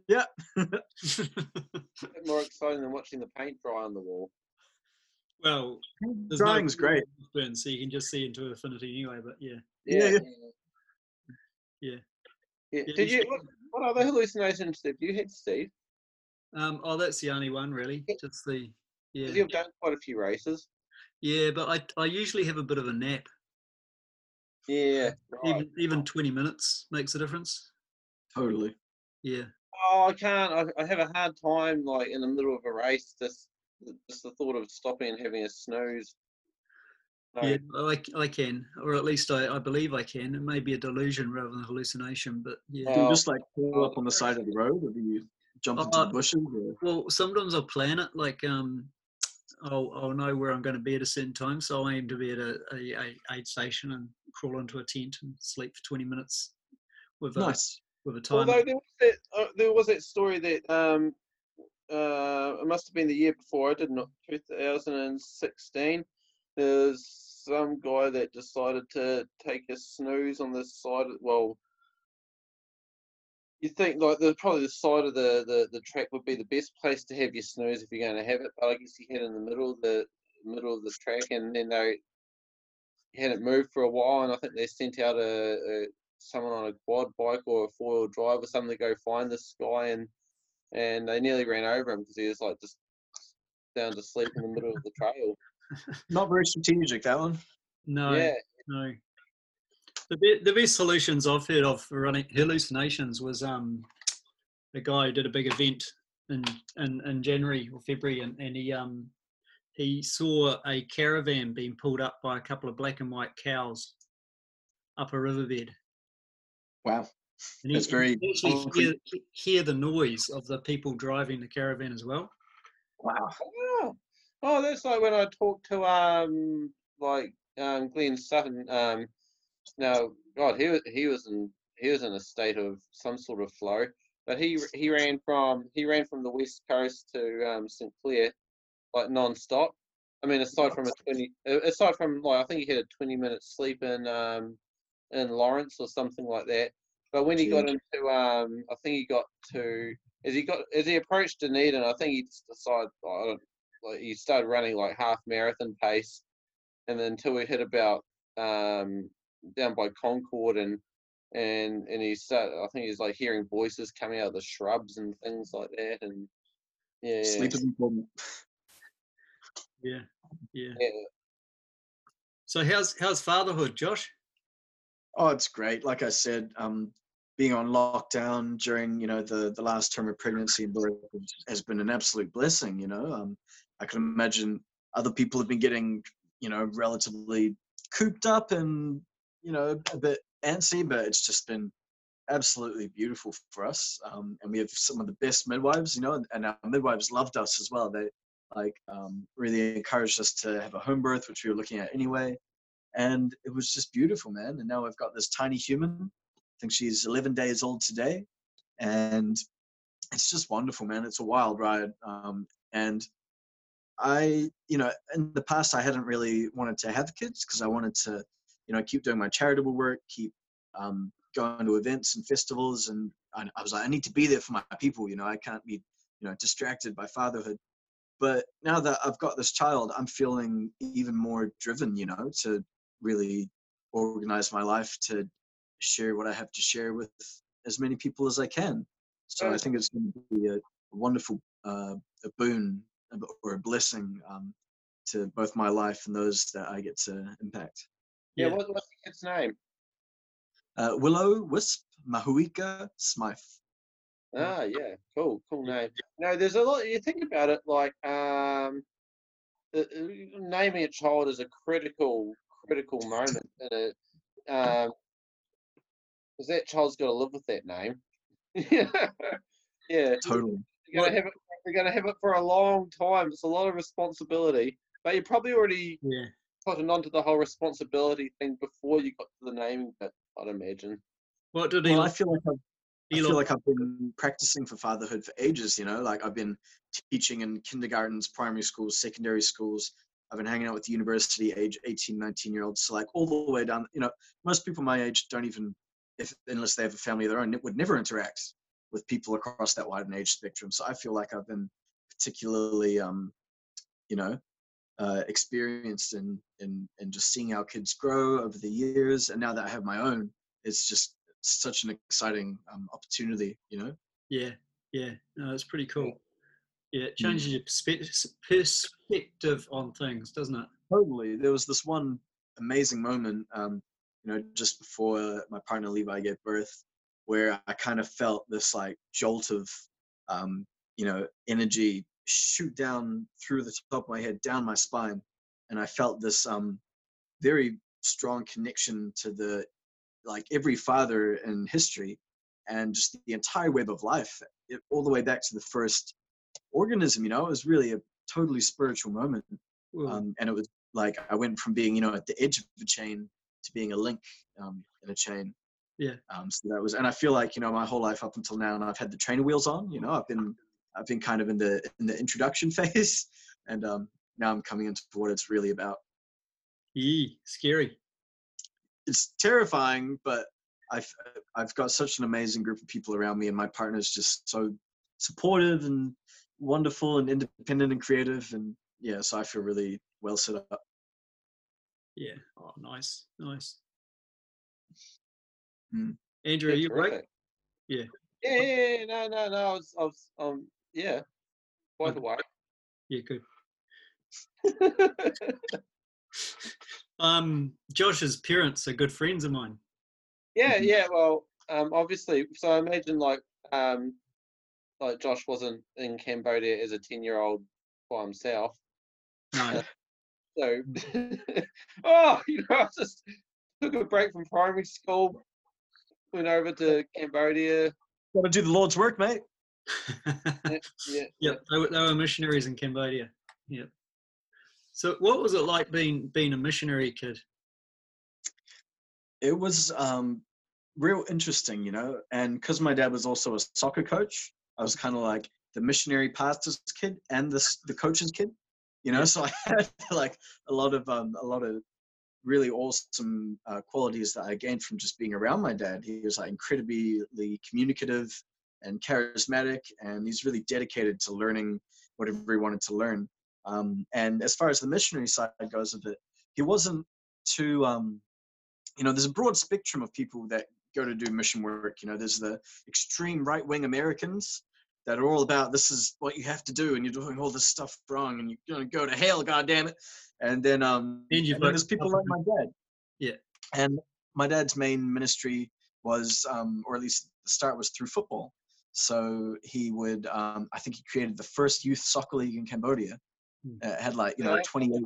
Yeah. a bit more exciting than watching the paint dry on the wall. well, there's no great. Northburn, so you can just see into infinity anyway. But yeah, Yeah, Yeah. Yeah. Yeah. Yeah, Did you you? should- What, what other hallucinations have you had, Steve? um, oh, that's the only one really. Just the yeah, You've done quite a few races. Yeah. But I I usually have a bit of a nap. Yeah. Right. Even even twenty minutes makes a difference. Totally. Yeah. Oh, I can't. I, I have a hard time, like in the middle of a race, just just the thought of stopping and having a snooze. So, Yeah, I, I can, or at least I, I believe I can. It may be a delusion rather than a hallucination, but yeah. Do you Oh. just like pull up on the side of the road, or do you jump into Uh, the bushes? Or? Well, sometimes I'll plan it like um, I'll I'll know where I'm going to be at a certain time, so I aim to be at a, a, a aid station and crawl into a tent and sleep for 20 minutes with a Nice. with a time. Although there was that, uh, there was that story that um, uh, it must have been the year before. I did not 2016. There's some guy that decided to take a snooze on the side. Of, well, you think like the probably the side of the, the the track would be the best place to have your snooze if you're going to have it. But I guess he had in the middle of the middle of the track, and then they had it moved for a while, and I think they sent out a, a someone on a quad bike or a four wheel drive or something to go find this guy, and and they nearly ran over him because he was like just down to sleep in the middle of the trail. Not very strategic that one. no, Yeah, no. The the best solutions I've heard of for running hallucinations was um, a guy who did a big event in in, in January or February, and, and he um he saw a caravan being pulled up by a couple of black and white cows up a riverbed, Wow. And That's very you actually hear, hear the noise of the people driving the caravan as well. Wow. Oh, oh, that's like when I talked to um like um Glenn Sutton. Um, now God, he was he was in he was in a state of some sort of flow, but he he ran from he ran from the west coast to um St Clair like non-stop. I mean, aside from a twenty, aside from like I think he had a twenty minute sleep in um in Lawrence or something like that. But when he got into um, I think he got to as he got as he approached Dunedin, I think he just decided I don't, like he started running like half marathon pace, and then until we hit about um down by Concord and and and he started I think he's like hearing voices coming out of the shrubs and things like that and yeah Sleep is important. Yeah, yeah. yeah So how's how's fatherhood, Josh? Oh, it's great. Like I said, um, being on lockdown during you know the the last term of pregnancy and birth has- has been an absolute blessing. You know, um, I can imagine other people have been getting you know relatively cooped up and you know a bit antsy, but it's just been absolutely beautiful for us. Um, and we have some of the best midwives, you know, and, our midwives loved us as well. They like um, really encouraged us to have a home birth, which we were looking at anyway and it was just beautiful, man. And now I've got this tiny human. I think she's 11 days old today, and it's just wonderful, man. It's a wild ride. Um, and I, you know, in the past I hadn't really wanted to have kids because I wanted to, you know, keep doing my charitable work, keep um, going to events and festivals, and I, I was like, I need to be there for my people. You know, I can't be, you know, distracted by fatherhood. But now that I've got this child, I'm feeling even more driven, you know, to really organize my life to share what I have to share with as many people as I can. So I think it's going to be a wonderful uh, a boon or a blessing um, to both my life and those that I get to impact. Yeah, Yeah. what, what's the kid's name Uh, Willow Wisp Mahuika Smythe. Ah, yeah, cool, cool name. No, there's a lot. You think about it, like um, uh, naming a child is a critical, critical moment it. Um, because that child's got to live with that name. yeah, yeah. Totally. You're gonna have it. You're gonna have it for a long time. It's a lot of responsibility, but you probably already Yeah, gotten onto the whole responsibility thing before you got to the naming bit. I'd imagine. what did Well, I feel like I've I feel like I've been practicing for fatherhood for ages, you know, like I've been teaching in kindergartens, primary schools, secondary schools. I've been hanging out with university age 18, 19 year olds. So like all the way down, you know, most people my age don't even, if unless they have a family of their own, it would never interact with people across that wide an age spectrum. So I feel like I've been particularly, um, you know, uh, experienced in, in, in just seeing our kids grow over the years. And now that I have my own, it's just such an exciting um, opportunity, you know? yeah, yeah. No, it's pretty cool. Yeah, it Mm. changes your perspe- perspective on things, doesn't it? Totally. There was this one amazing moment, um, you know, just before my partner Levi gave birth, where I kind of felt this like jolt of, um, you know, energy shoot down through the top of my head, down my spine, and I felt this um, very strong connection to the, like every father in history, and just the entire web of life, it, all the way back to the first organism. You know, it was really a totally spiritual moment um, and it was like I went from being you know at the edge of a chain to being a link um, in a chain. Yeah. Um, so that was, and I feel like you know my whole life up until now, and I've had the trainer wheels on. You know, I've been I've been kind of in the in the introduction phase, and um, now I'm coming into what it's really about. yee, scary. It's terrifying, but I've I've got such an amazing group of people around me, and my partner's just so supportive and wonderful and independent and creative, and yeah, so I feel really well set up. Yeah. Oh, nice, nice. Mm. Andrew, are you right? Yeah. Yeah, yeah, yeah, no, no, no. I was, I was, um, yeah, quite away. Yeah, good. Um, Josh's parents are good friends of mine. yeah, Mhm. yeah. Well, um, obviously, so I imagine like, um, like Josh wasn't in Cambodia as a ten-year-old by himself. No. So, oh, you know, I just took a break from primary school, went over to Cambodia. Got to do the Lord's work, mate. Yeah, yeah. Yep, they were, they were missionaries in Cambodia. Yep. So, what was it like being being a missionary kid? It was um, real interesting, you know, and because my dad was also a soccer coach, I was kind of like the missionary pastor's kid and the the coach's kid, you know. Yeah. So I had like a lot of um, a lot of really awesome uh, qualities that I gained from just being around my dad. He was like incredibly communicative and charismatic, and he's really dedicated to learning whatever he wanted to learn. Um, and as far as the missionary side goes of it, he wasn't too, um, you know, there's a broad spectrum of people that go to do mission work. You know, there's the extreme right wing Americans that are all about this is what you have to do, and you're doing all this stuff wrong, and you're gonna go to hell, God damn it. And then, um, And and then there's people like my dad. Yeah. And my dad's main ministry was, um, or at least the start was through football. So he would, um, I think he created the first youth soccer league in Cambodia. Hmm. Uh, it had like, you know, Yeah. 28,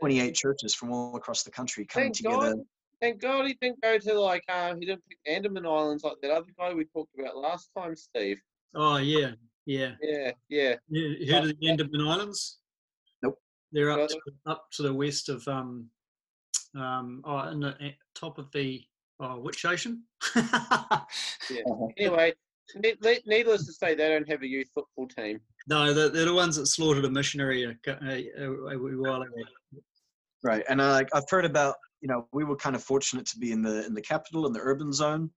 28 churches from all across the country coming Thank together. God. Thank God he didn't go to like um he didn't pick Andaman Islands like that other guy we talked about last time, Steve. Oh yeah, yeah. Yeah, yeah. You you heard of the Andaman Islands? Nope. They're up to, up to the west of um um oh in the eh, top of the oh which ocean? yeah. Anyway, ne- ne- needless to say, they don't have a youth football team. no, they're, they're the ones that slaughtered a missionary a, a, a, a while ago. Right. And I, I've heard about, you know, we were kind of fortunate to be in the, in the capital, in the urban zone.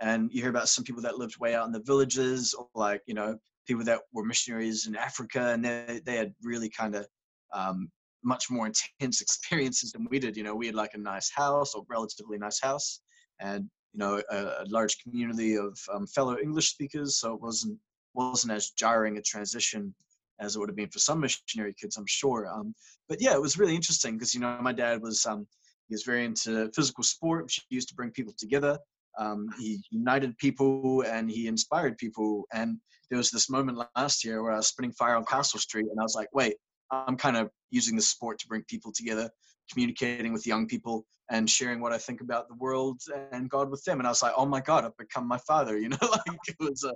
And you hear about some people that lived way out in the villages or like, you know, people that were missionaries in Africa and they, they had really kind of um, much more intense experiences than we did. You know, we had like a nice house or relatively nice house and, you know, a, a large community of um, fellow English speakers. So it wasn't, wasn't as jarring a transition as it would have been for some missionary kids, I'm sure. Um, but yeah, it was really interesting because, you know, my dad was, um, he was very into physical sport, which he used to bring people together. Um, he united people and he inspired people. And there was this moment last year where I was spinning fire on Castle Street, and I was like, wait, I'm kind of using the sport to bring people together, communicating with young people and sharing what I think about the world and God with them. And I was like, oh my God, I've become my father. You know, like it was a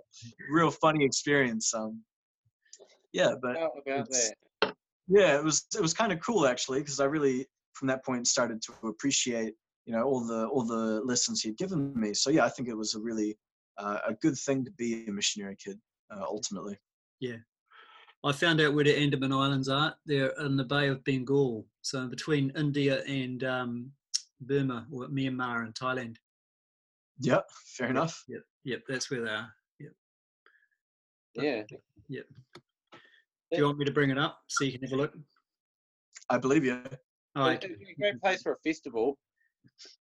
real funny experience. Um, yeah, but How about it's- that? yeah, it was it was kind of cool actually because I really from that point started to appreciate you know all the all the lessons he'd given me. So yeah, I think it was a really uh, a good thing to be a missionary kid uh, ultimately. I found out where the Andaman Islands are. They're in the Bay of Bengal, so between India and um, Burma or Myanmar and Thailand. Yep, fair enough. Yep, yep, that's where they are. Yep. Yeah. Yep. Do you want me to bring it up so you can have a look? I believe you. All right. It'd a great place for a festival.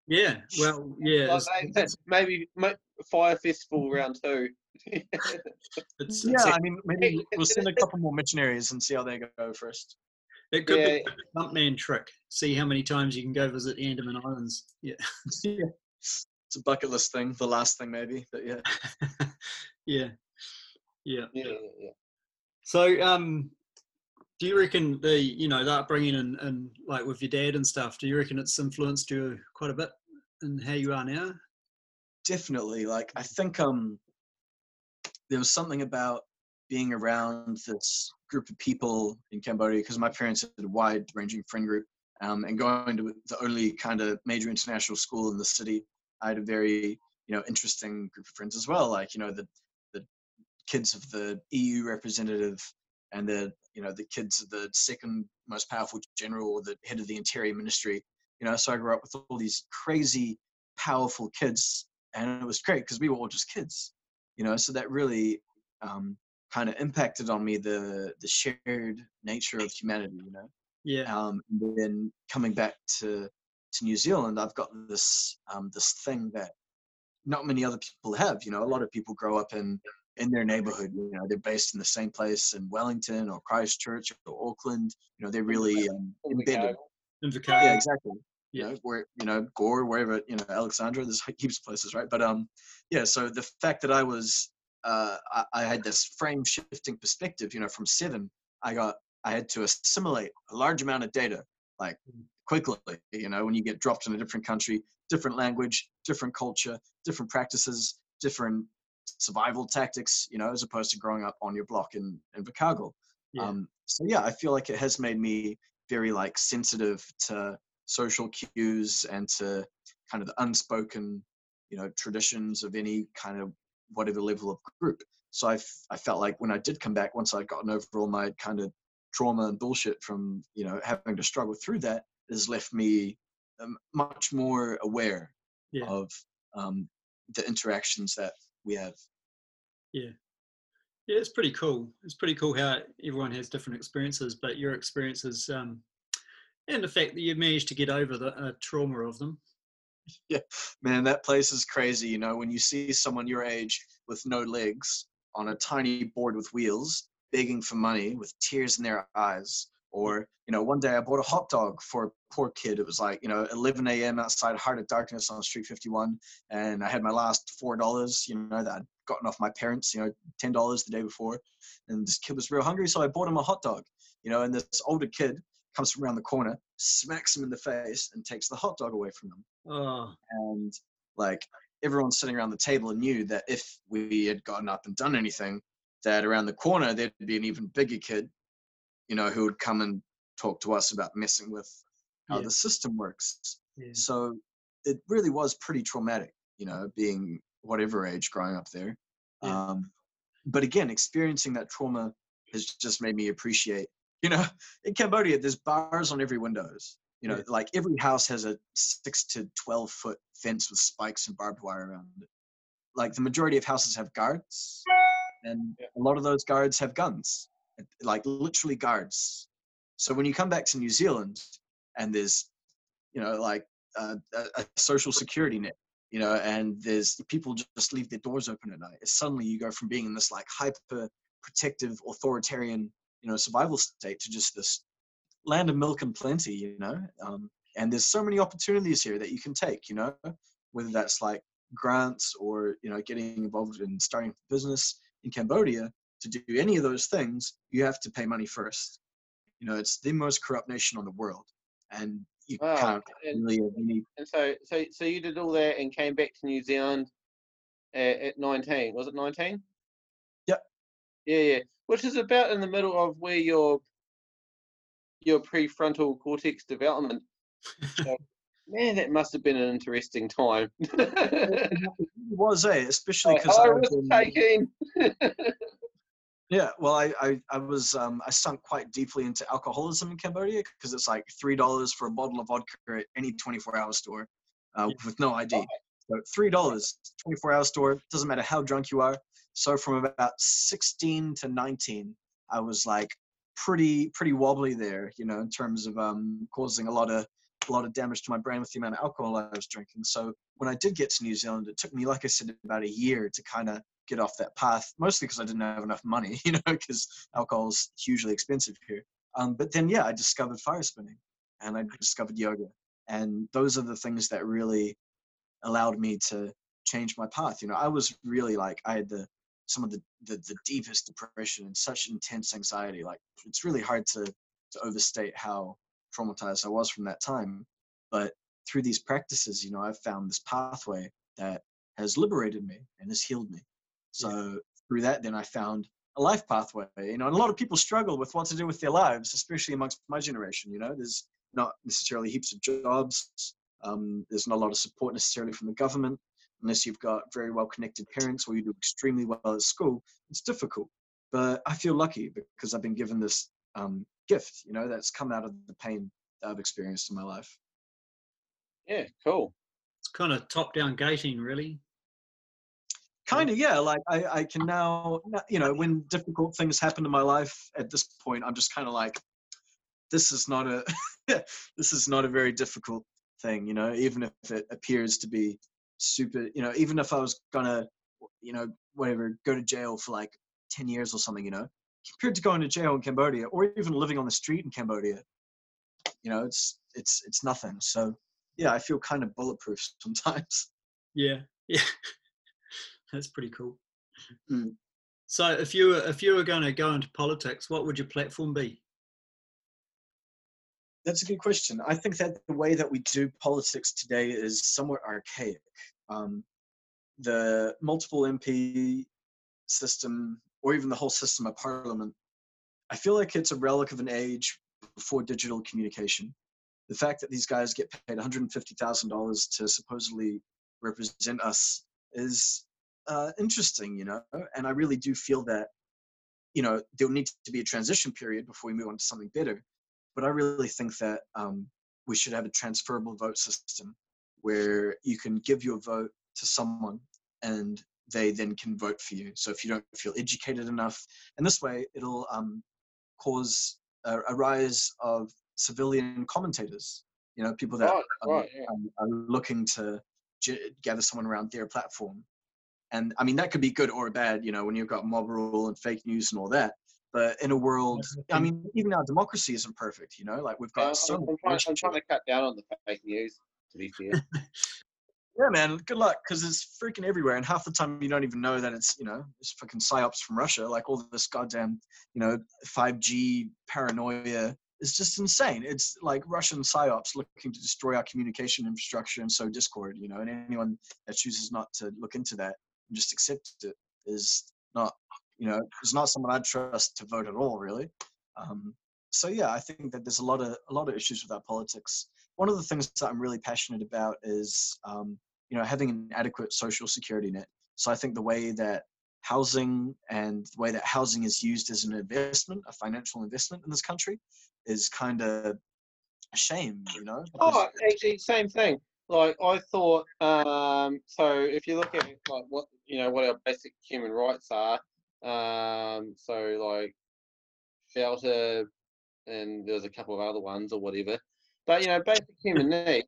Yeah. Well, yeah. Like It's, they- maybe ma- fire festival round two. it's, Yeah, it's- I mean maybe we'll send a couple more missionaries and see how they go first. it could yeah. be a Jumpman trick. See how many times you can go visit the Andaman Islands. Yeah. yeah. It's a bucket list thing, the last thing maybe, but yeah. yeah. Yeah. Yeah, yeah, yeah. So, um, do you reckon the you know the upbringing and, and like with your dad and stuff? Do you reckon it's influenced you quite a bit in how you are now? definitely like i think um there was something about being around this group of people in cambodia because my parents had a wide ranging friend group um, and going to the only kind of major international school in the city i had a very you know interesting group of friends as well like you know the the kids of the eu representative and the you know the kids of the second most powerful general or the head of the interior ministry you know so i grew up with all these crazy powerful kids and it was great because we were all just kids you know so that really um, kind of impacted on me the the shared nature of humanity you know Yeah. um, and then coming back to to New Zealand I've got this um, this thing that not many other people have you know a lot of people grow up in in their neighborhood you know they're based in the same place in Wellington or Christchurch or Auckland you know they're really um, embedded Invocation. yeah, exactly. You Yeah. know, where you know Gore, wherever you know Alexandra, there's heaps of places, right? But um, yeah. So the fact that I was, uh, I, I had this frame shifting perspective. You know, from seven, I got, I had to assimilate a large amount of data, like Mm. quickly. You know, when you get dropped in a different country, different language, different culture, different practices, different survival tactics, you know, as opposed to growing up on your block in, in Chicago. Yeah. Um, so yeah, I feel like it has made me very like sensitive to social cues and to kind of the unspoken, you know, traditions of any kind of whatever level of group. So I, I felt like when I did come back, once I'd gotten over all my kind of trauma and bullshit from, you know, having to struggle through that, has left me um, much more aware Yeah. of um, the interactions that we have. Yeah, Yeah, it's pretty cool. It's pretty cool how everyone has different experiences, but your experiences um, and the fact that you managed to get over the uh, trauma of them. Yeah, man, that place is crazy. You know, when you see someone your age with no legs on a tiny board with wheels, begging for money with tears in their eyes. Or, you know, one day I bought a hot dog for a poor kid. It was like, you know, 11 a.m. outside Heart of Darkness on Street 51. And I had my last $4, you know, that I'd gotten off my parents, you know, $10 the day before. And this kid was real hungry. So I bought him a hot dog, you know, and this older kid comes from around the corner, smacks him in the face, and takes the hot dog away from them Oh, and like everyone sitting around the table knew that if we had gotten up and done anything that around the corner there'd be an even bigger kid you know who would come and talk to us about messing with how Yeah. the system works. Yeah, so it really was pretty traumatic you know being whatever age growing up there. Yeah. um, but again experiencing that trauma has just made me appreciate you know in cambodia there's bars on every windows. You know like every house has a six to 12 foot fence with spikes and barbed wire around it. Like the majority of houses have guards and a lot of those guards have guns like literally guards. So when you come back to new zealand and there's you know like a, a social security net you know and there's people just leave their doors open at night suddenly you go from being in this like hyper protective authoritarian you know survival state to just this land of milk and plenty you know? Um, and there's so many opportunities here that you can take you know? Whether that's like grants or you know getting involved in starting business in cambodia to do any of those things you have to pay money first you know it's the most corrupt nation on the world and you Wow. can't And, really have any and so, so, so you did all that and came back to New Zealand at, at 19. Was it 19? Yep. Yeah, yeah. Which is about in the middle of where your your prefrontal cortex development. So, man, that must have been an interesting time. it was a especially because I was taking. Yeah, well, I I, I was um, I sunk quite deeply into alcoholism in Cambodia because it's like three dollars for a bottle of vodka at any twenty four hour store uh, with no ID. So three dollars, twenty four hour store. Doesn't matter how drunk you are. So from about sixteen to nineteen, I was like pretty pretty wobbly there, you know, in terms of um, causing a lot of a lot of damage to my brain with the amount of alcohol I was drinking. So when I did get to New Zealand, it took me, like I said, about a year to kind of get off that path, mostly because I didn't have enough money, you know, because alcohol is hugely expensive here. Um, but then, yeah, I discovered fire spinning and I discovered yoga. And those are the things that really allowed me to change my path. You know, I was really like, I had the, some of the, the, the deepest depression and such intense anxiety. Like, it's really hard to, to overstate how traumatized I was from that time. But through these practices, you know, I've found this pathway that has liberated me and has healed me. So through that, then I found a life pathway. You know, and a lot of people struggle with what to do with their lives, especially amongst my generation. You know, there's not necessarily heaps of jobs. Um, there's not a lot of support necessarily from the government, unless you've got very well connected parents or you do extremely well at school. It's difficult. But I feel lucky because I've been given this um, gift. You know, that's come out of the pain that I've experienced in my life. Yeah, cool. it's kind of top down gating, really. Kind of yeah like I, I can now you know when difficult things happen in my life at this point i'm just kind of like this is not a this is not a very difficult thing you know even if it appears to be super you know even if i was gonna you know whatever go to jail for like 10 years or something you know compared to going to jail in cambodia or even living on the street in cambodia you know it's it's it's nothing. So yeah i feel kind of bulletproof sometimes. Yeah, yeah, that's pretty cool. Mm. So, if you were if you were going to go into politics, what would your platform be? That's a good question. I think that the way that we do politics today is somewhat archaic. Um, the multiple MP system, or even the whole system of parliament, I feel like it's a relic of an age before digital communication. The fact that these guys get paid $150,000 to supposedly represent us is uh, interesting, you know, and I really do feel that, you know, there'll need to be a transition period before we move on to something better. But I really think that um, we should have a transferable vote system where you can give your vote to someone and they then can vote for you. So if you don't feel educated enough, and this way it'll um, cause a, a, rise of civilian commentators. You know, people that right, right, yeah. are, looking to gather someone around their platform. And I mean, that could be good or bad. You know, when you've got mob rule and fake news and all that. But in a world, I mean, even our democracy isn't perfect. You know, like we've got Uh, so I'm, much trying, I'm trying to cut down on the fake news. To be fair, Yeah, man. Good luck, because it's freaking everywhere, and half the time you don't even know that it's you know it's fucking psyops from Russia. Like all this goddamn you know 5G paranoia is just insane. It's like Russian psyops looking to destroy our communication infrastructure and sow discord. You know, and anyone that chooses not to look into that and just accept it is not you know is not someone I'd trust to vote at all, really. Um, so yeah, I think that there's a lot of a lot of issues with our politics. One of the things that I'm really passionate about is um, you know having an adequate social security net so i think the way that housing and the way that housing is used as an investment a financial investment in this country is kind of a shame you know oh, actually, same thing. Like I thought. Um, so if you look at like what you know, what our basic human rights are. Um, so like shelter, and there's a couple of other ones or whatever. But you know, basic human needs.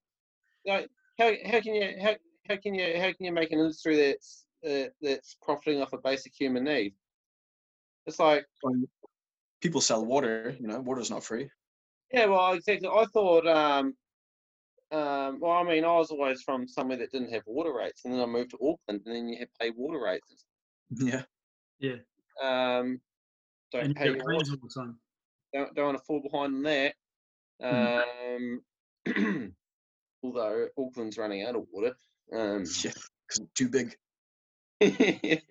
Like how how can you how how can you how can you make an industry that's uh, that's profiting off a basic human need? It's like people sell water you know water's not free yeah, well, exactly. I thought um um well, I mean, I was always from somewhere that didn't have water rates, and then I moved to Auckland, and then you had to pay water rates. yeah Yeah. Um, don't And pay your water all the time. don't, don't want to fall behind on that. Um, although Auckland's running out of water. Um, yeah because it's too big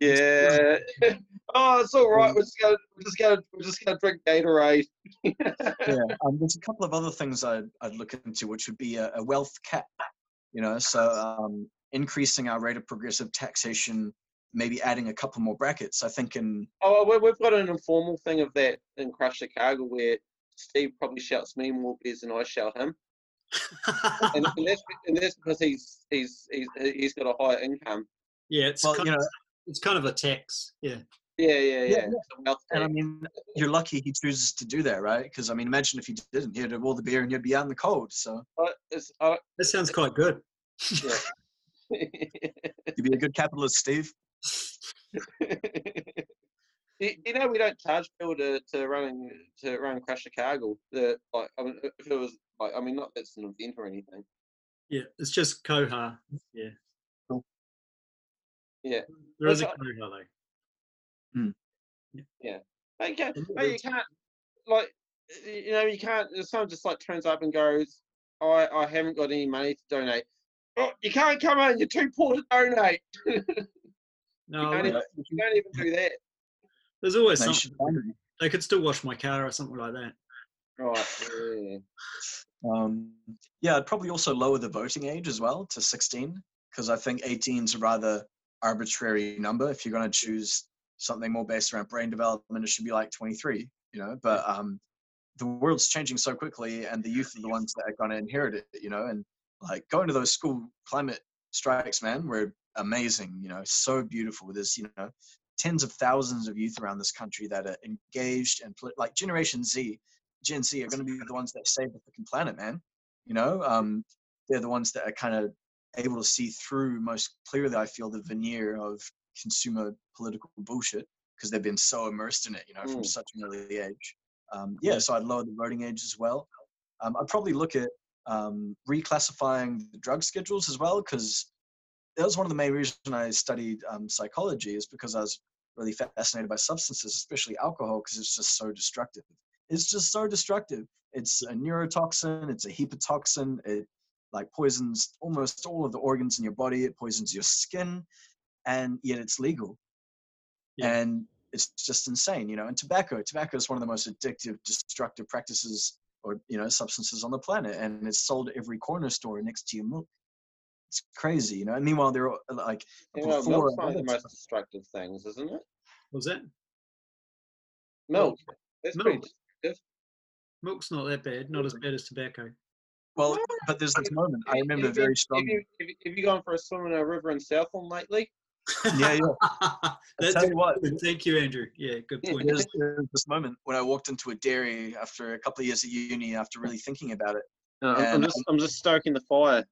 yeah. oh, it's all right. We're just gonna we're just gonna we're just gonna drink Gatorade. yeah um, there's a couple of other things I'd, I'd look into which would be a, a wealth cap you know so um, increasing our rate of progressive taxation maybe adding a couple more brackets i think in Oh, we- we've got an informal thing of that in Crush Chicago where Steve probably shouts me more beers than I shout him, and, and that's and that's because he's he's he's he's got a higher income. Yeah, it's well kind you know of, it's kind of a tax. Yeah. Yeah, yeah, yeah. Yeah, It's And I mean, you're lucky he chooses to do that, right? Because I mean, imagine if he didn't, he'd have all the beer and you'd be out in the cold. So But it's, uh, That sounds quite good. you'd be a good capitalist, Steve. you, you know, we don't charge people to, to run to run Crush Chicago. The like, I mean, if it was like, I mean, not that it's an event or anything. Yeah, it's just Koha. Yeah. Cool. Yeah. There is a Well, Koha though. But you can't, but you can't like you know you can't. if Someone just like turns up and goes, I I haven't got any money to donate. Oh, you can't come in. You're too poor to donate. No, you, can't even, you don't even do that. there's always They something. should. They could still wash my car or something like that. Right. Yeah. Um, yeah, I'd probably also lower the voting age as well to 16 because I think 18 is rather arbitrary number. If you're going to choose something more based around brain development, it should be like 23. You know, but um, the world's changing so quickly, and the youth are the ones that are going to inherit it. You know, and like going to those school climate strikes, man, were amazing. You know, so beautiful. There's you know tens of thousands of youth around this country that are engaged and like Generation Z, Gen Z are going to be the ones that save the fucking planet, man. You know, um, they're the ones that are kind of able to see through most clearly. I feel the veneer of consumer political bullshit because they've been so immersed in it, you know, from Mm. such an early age. Um, yeah, so I'd lower the voting age as well. Um, I'd probably look at um, reclassifying the drug schedules as well because that was one of the main reasons I studied um, psychology is because I was really fascinated by substances, especially alcohol, because it's just so destructive. it's just so destructive. It's a neurotoxin. It's a hepatotoxin. It like poisons almost all of the organs in your body. It poisons your skin, and yet it's legal. Yeah. And it's just insane, you know. And tobacco, tobacco is one of the most addictive, destructive practices or you know substances on the planet, and it's sold at every corner store next to your milk. It's crazy, you know. And meanwhile, there are like You know, before milk's one of the most destructive things, isn't it? Was that Milk. That's Milk. milk's not that bad? Not as bad as tobacco. Well, but there's this moment I remember have very Have strongly. have, you, have you gone for a swim in a river in Southland lately? Yeah, yeah. That's tell you what, Thank you, Andrew. Yeah, good point. there's, there's this moment when I walked into a dairy after a couple of years at uni, after really thinking about it. No, I'm, I'm just I'm just stoking the fire.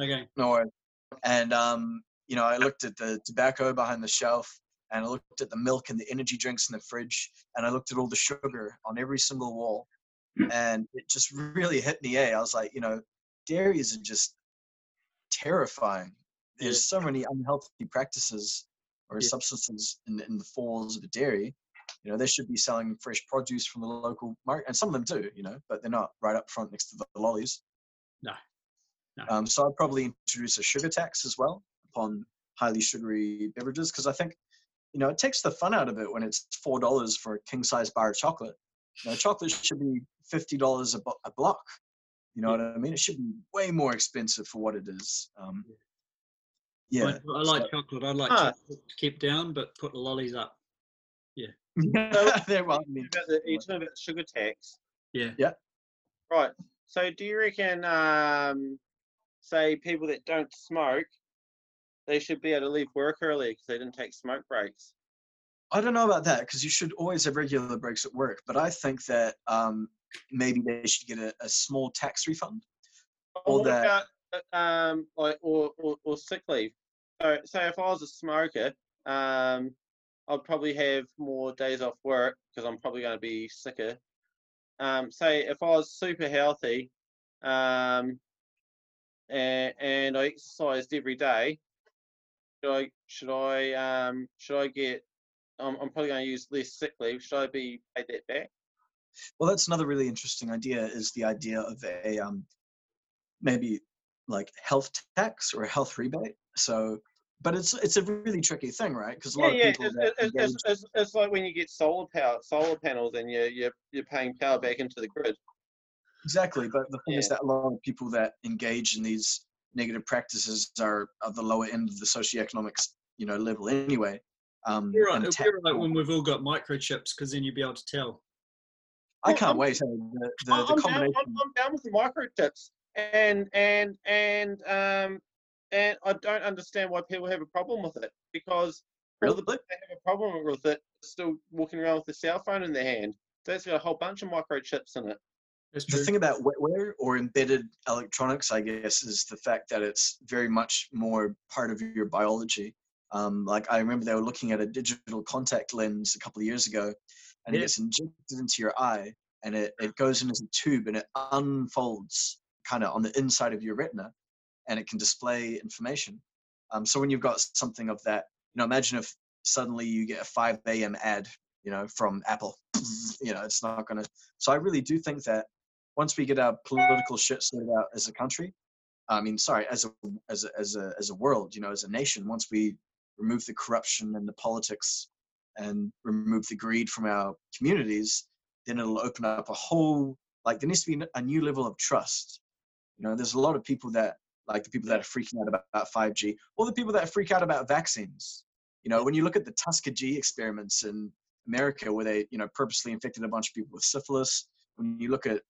Okay. No worries. And um, you know, I looked at the tobacco behind the shelf, and I looked at the milk and the energy drinks in the fridge, and I looked at all the sugar on every single wall, and it just really hit me. Eh? I was like, you know, dairies are just terrifying. There's so many unhealthy practices or Yeah. substances in, in the falls of a dairy. You know, they should be selling fresh produce from the local market, and some of them do, you know, but they're not right up front next to the lollies. No. No. Um, so I'd probably introduce a sugar tax as well upon highly sugary beverages because I think, you know, it takes the fun out of it when it's four dollars for a king size bar of chocolate. You know, chocolate should be fifty dollars a, bo- a block. You know what I mean? It should be way more expensive for what it is. Um, yeah, I, I like chocolate. I like Ah. to keep down, but put the lollies up. They're well, I mean, About the, you're talking about the sugar tax. Yeah. Yeah. Right. So do you reckon, um, say people that don't smoke, they should be able to leave work early because they didn't take smoke breaks? I don't know about that because you should always have regular breaks at work. But I think that um, maybe they should get a, a small tax refund. Or what that- about uh, um, like or, or, or sick leave? So, so if I was a smoker, um, I'd probably have more days off work because I'm probably going to be sicker. Um, say if I was super healthy, um, and, and I exercised every day, should I should I um should I get? I'm, I'm probably going to use less sick leave. Should I be paid that back? Well, that's another really interesting idea. Is the idea of a um, maybe like health tax or a health rebate. So, but it's it's a really tricky thing, right? Because a lot Yeah, yeah. of people It's, that it's, engage- it's, it's, it's like when you get solar power, solar panels, and you're you're you're paying power back into the grid. Exactly, but the thing is that a lot of people that engage in these negative practices are at the lower end of the socioeconomic, you know, level anyway. Um, You're right. It'll ta- be right when we've all got microchips, because then you'll be able to tell. I Well, can't I'm- wait. The, the, I'm, the I'm down, combination. I'm, I'm down with the microchips, and and and um and I don't understand why people have a problem with it because all the Really? people that have a problem with it still walking around with a cell phone in their hand. That's got a whole bunch of microchips in it. The thing about wetware or embedded electronics, I guess, is the fact that it's very much more part of your biology. Um, like I remember they were looking at a digital contact lens a couple of years ago, and it gets injected into your eye, and it, it goes in as a tube, and it unfolds kind of on the inside of your retina, and it can display information. Um, so when you've got something of that, you know, imagine if suddenly you get a 5 a.m. ad, you know, from Apple. You know, it's not going to. So I really do think that once we get our political shit sorted out as a country, I mean, sorry, as a as a as a as a world, you know, as a nation, once we remove the corruption and the politics and remove the greed from our communities, then it'll open up a whole like there needs to be a new level of trust. You know, there's a lot of people that like the people that are freaking out about, about 5G, or the people that freak out about vaccines. You know, when you look at the Tuskegee experiments in America, where they you know purposely infected a bunch of people with syphilis, when you look at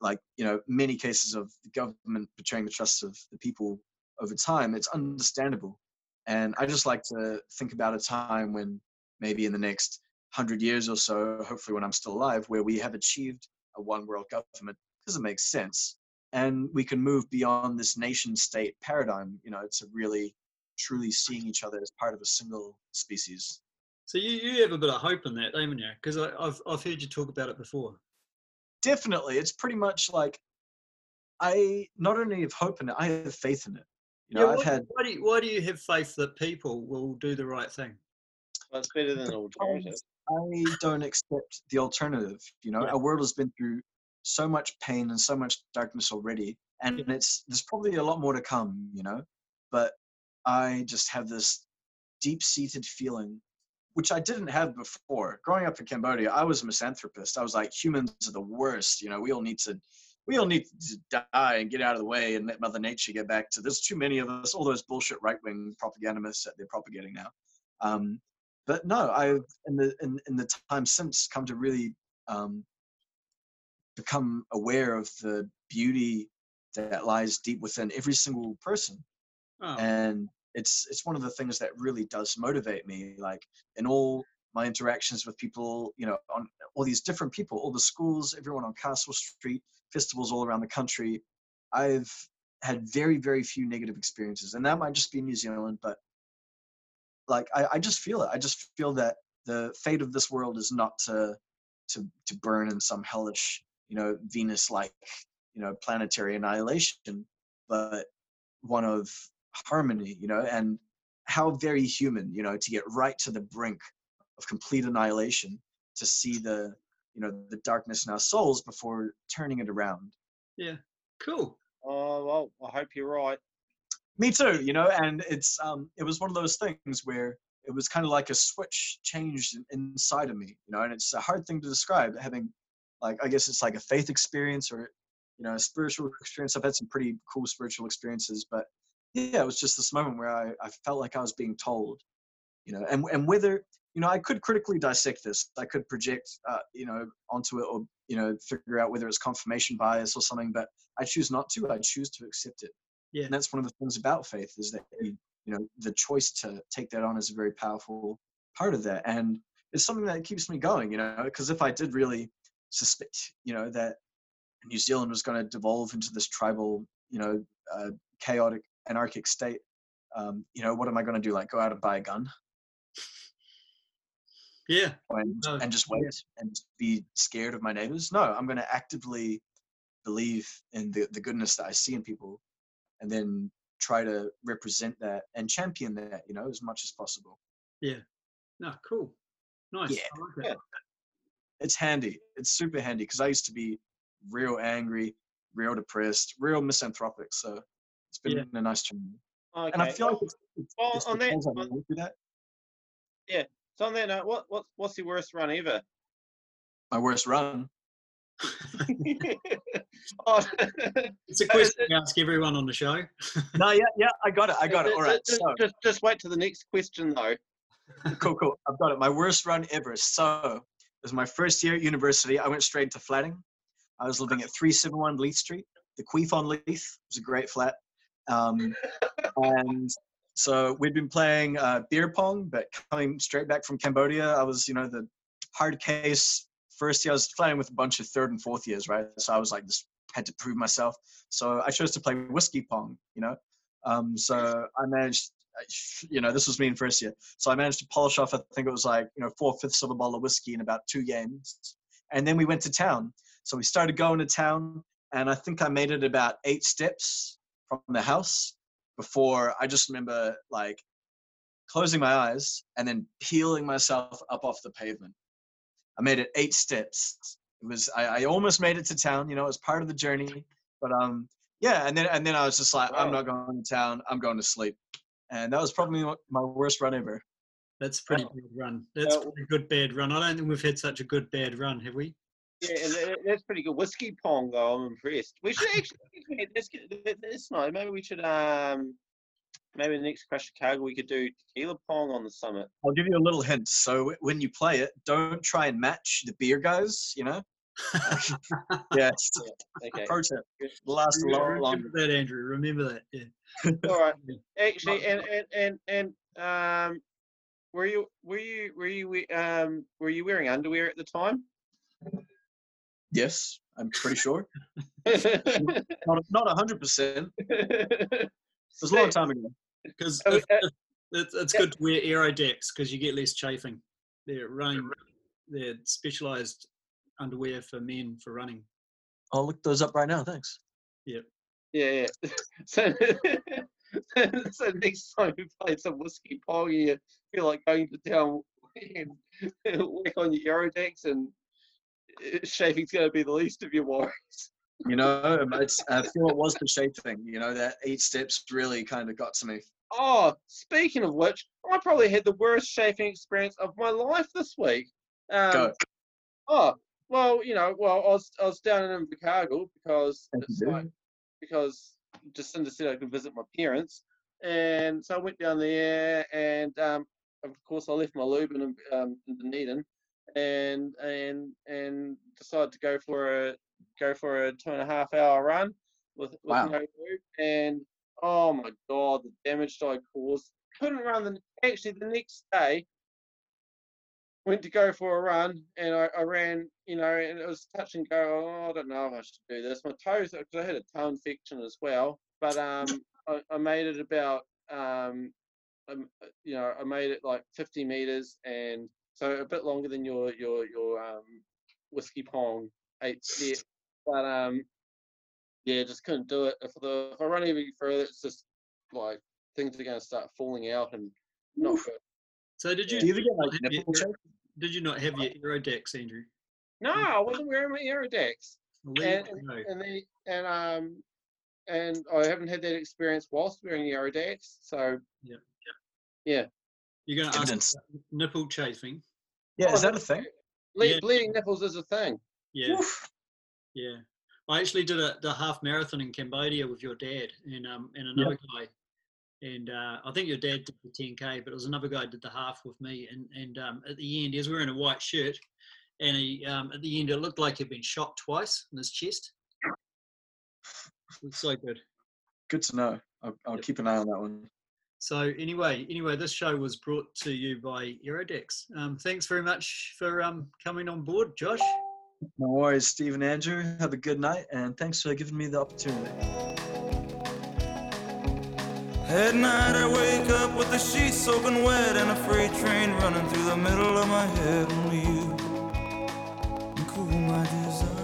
like you know many cases of the government betraying the trust of the people over time it's understandable and i just like to think about a time when maybe in the next 100 years or so hopefully when i'm still alive where we have achieved a one world government. Because it makes sense. And we can move beyond this nation state paradigm you know to really truly seeing each other as part of a single species. So you, you have a bit of hope in that, haven't you? Because I've I've heard you talk about it before. definitely. It's pretty much like i not only have hope in it i have faith in it you know Yeah, i've why, had why do you, why do you have faith that people will do the right thing? So it's better than an alternative. I don't accept the alternative. You know, Yeah. our world has been through so much pain and so much darkness already, and Yeah. it's there's probably a lot more to come. You know, but I just have this deep-seated feeling, which I didn't have before. Growing up in Cambodia, I was a misanthropist. I was like, humans are the worst. You know, we all need to. We all need to die and get out of the way and let Mother Nature get back to. There's too many of us. All those bullshit right-wing propagandists that they're propagating now. Um, but no, I've in the in, in the time since come to really um, become aware of the beauty that lies deep within every single person, Oh, and it's it's one of the things that really does motivate me. Like in all my interactions with people, you know, on all these different people, all the schools, everyone on Castle Street, festivals all around the country, I've had very very few negative experiences, and that might just be New Zealand, but like I, I just feel it. I just feel that the fate of this world is not to to to burn in some hellish, you know, Venus like, you know, planetary annihilation, but one of harmony, you know, and how very human, you know, to get right to the brink of complete annihilation, to see the you know the darkness in our souls before turning it around. yeah. Cool. Oh well, I hope you're right. Me too, you know, and it's um it was one of those things where it was kind of like a switch changed inside of me, you know, and it's a hard thing to describe having like I guess it's like a faith experience or you know, a spiritual experience. I've had some pretty cool spiritual experiences, but yeah, it was just this moment where I, I felt like I was being told, you know, and and whether you know I could critically dissect this, I could project, uh, you know, onto it or you know figure out whether it's confirmation bias or something, but I choose not to. I choose to accept it. Yeah. And that's one of the things about faith is that you, you know the choice to take that on is a very powerful part of that, and it's something that keeps me going. You know, because if I did really suspect, you know, that New Zealand was going to devolve into this tribal, you know, uh, chaotic, anarchic state, um, you know, what am I going to do? Like go out and buy a gun Yeah. and, No, and just yeah. wait and be scared of my neighbors? No, I'm going to actively believe in the, the goodness that I see in people and then try to represent that and champion that, you know, as much as possible. Yeah. No, cool. Nice. Yeah. I like. Yeah. It's handy. It's super handy because I used to be real angry, real depressed, real misanthropic. So it's been Yeah. a nice journey. Okay. And I feel like it's, it's, well, it's on that- because on- went through that. So on that note, what what what's your worst run ever? My worst run. oh, It's a question we ask everyone on the show. No, yeah, yeah, I got it. I got it. All right. Just, So just, just wait to the next question though. cool, cool. I've got it. My worst run ever. So it was my first year at university. I went straight to flatting. I was living at 371 Leith Street. The Queef on Leith It was a great flat. Um, and so we'd been playing uh, beer pong, but coming straight back from Cambodia, I was, you know, the hard case. First year, I was flatting with a bunch of third and fourth years, right? So I was like, just had to prove myself. So I chose to play whiskey pong, you know. Um, so I managed, you know, this was me in first year. So I managed to polish off, I think it was like, you know, four fifths of a bottle of whiskey in about two games. And then we went to town. So we started going to town, and I think I made it about eight steps from the house before I just remember like closing my eyes and then peeling myself up off the pavement. I made it eight steps. It was I, I almost made it to town, you know, it was part of the journey. But um yeah, and then and then I was just like, I'm not going to town, I'm going to sleep. And that was probably my- worst run ever. That's a pretty Wow. bad run. That's a pretty good bad run. I don't think we've had such a good bad run, have we? Yeah, that- that's pretty good. Whiskey pong though, I'm impressed. We should actually let's get that- that's nice. Maybe we should um maybe the next Crash Chicago we could do tequila pong on the summit. I'll give you a little hint. So when you play it, don't try and match the beer guys, you know? yeah, it's Okay. pro tip. It'll last a lot Remember longer. that, Andrew. Remember that. Yeah. All right. Yeah. Actually, and and and and um, were you were you were you um were you wearing underwear at the time? Yes, I'm pretty sure. Not not hundred percent. It was a long time ago. Because Oh, uh, it's, it's yeah. good to wear Aerodex because you get less chafing. They're running, they're specialized underwear for men for running. I'll look those up right now. Thanks. Yeah, yeah. So, so next time we play some whiskey pong, you feel like going to town and work on your Aerodex, and chafing's going to be the least of your worries. You know, it's, I feel it was the shaping. You know, that eight steps really kind of got to me. Oh, speaking of which, I probably had the worst shaving experience of my life this week. Um, Go. Oh, well, you know, well, I was I was down in Invercargill because it's like because Jacinda said I could visit my parents, and so I went down there, and um, of course I left my lube in um, in Dunedin, and and and decided to go for a go for a two and a half hour run with, with Wow. no lube, and oh my god, the damage I caused. Couldn't run the actually the next day. Went to go for a run and I, I ran, you know, and it was touch and go. Oh, I don't know if I should do this. My toes, because I had a toe infection as well, but um, I, I made it about um, um, you know, I made it like 50 meters, and so a bit longer than your your your um whiskey pong eight step, but um, yeah, just couldn't do it. If the if I run any further, it's just like things are going to start falling out and not Oof. good. So did you, Do you ever get like did you- did you not have your Aerodex, Andrew? No, I wasn't wearing my Aerodex, Well, and there you go. and they and um and I haven't had that experience whilst wearing the Aerodex, so yeah, yeah. You're going to ask nipple chafing. Yeah, is Oh, that a thing? ble- Yeah. bleeding nipples is a thing. Yeah, Oof. yeah. I actually did a the half marathon in Cambodia with your dad and um and another guy, and uh, I think your dad did the 10k, but it was another guy did the half with me. And and um, at the end, he was wearing a white shirt, and he um, at the end it looked like he'd been shot twice in his chest. It was so good. Good to know. I'll, I'll Yep. keep an eye on that one. So anyway, anyway, this show was brought to you by Aerodex. Um, thanks very much for um, coming on board, Josh. No worries, Steve and Andrew. Have a good night, and thanks for giving me the opportunity. At night I wake up with the sheets soaking wet and a freight train running through the middle of my head. Only you can cool my day.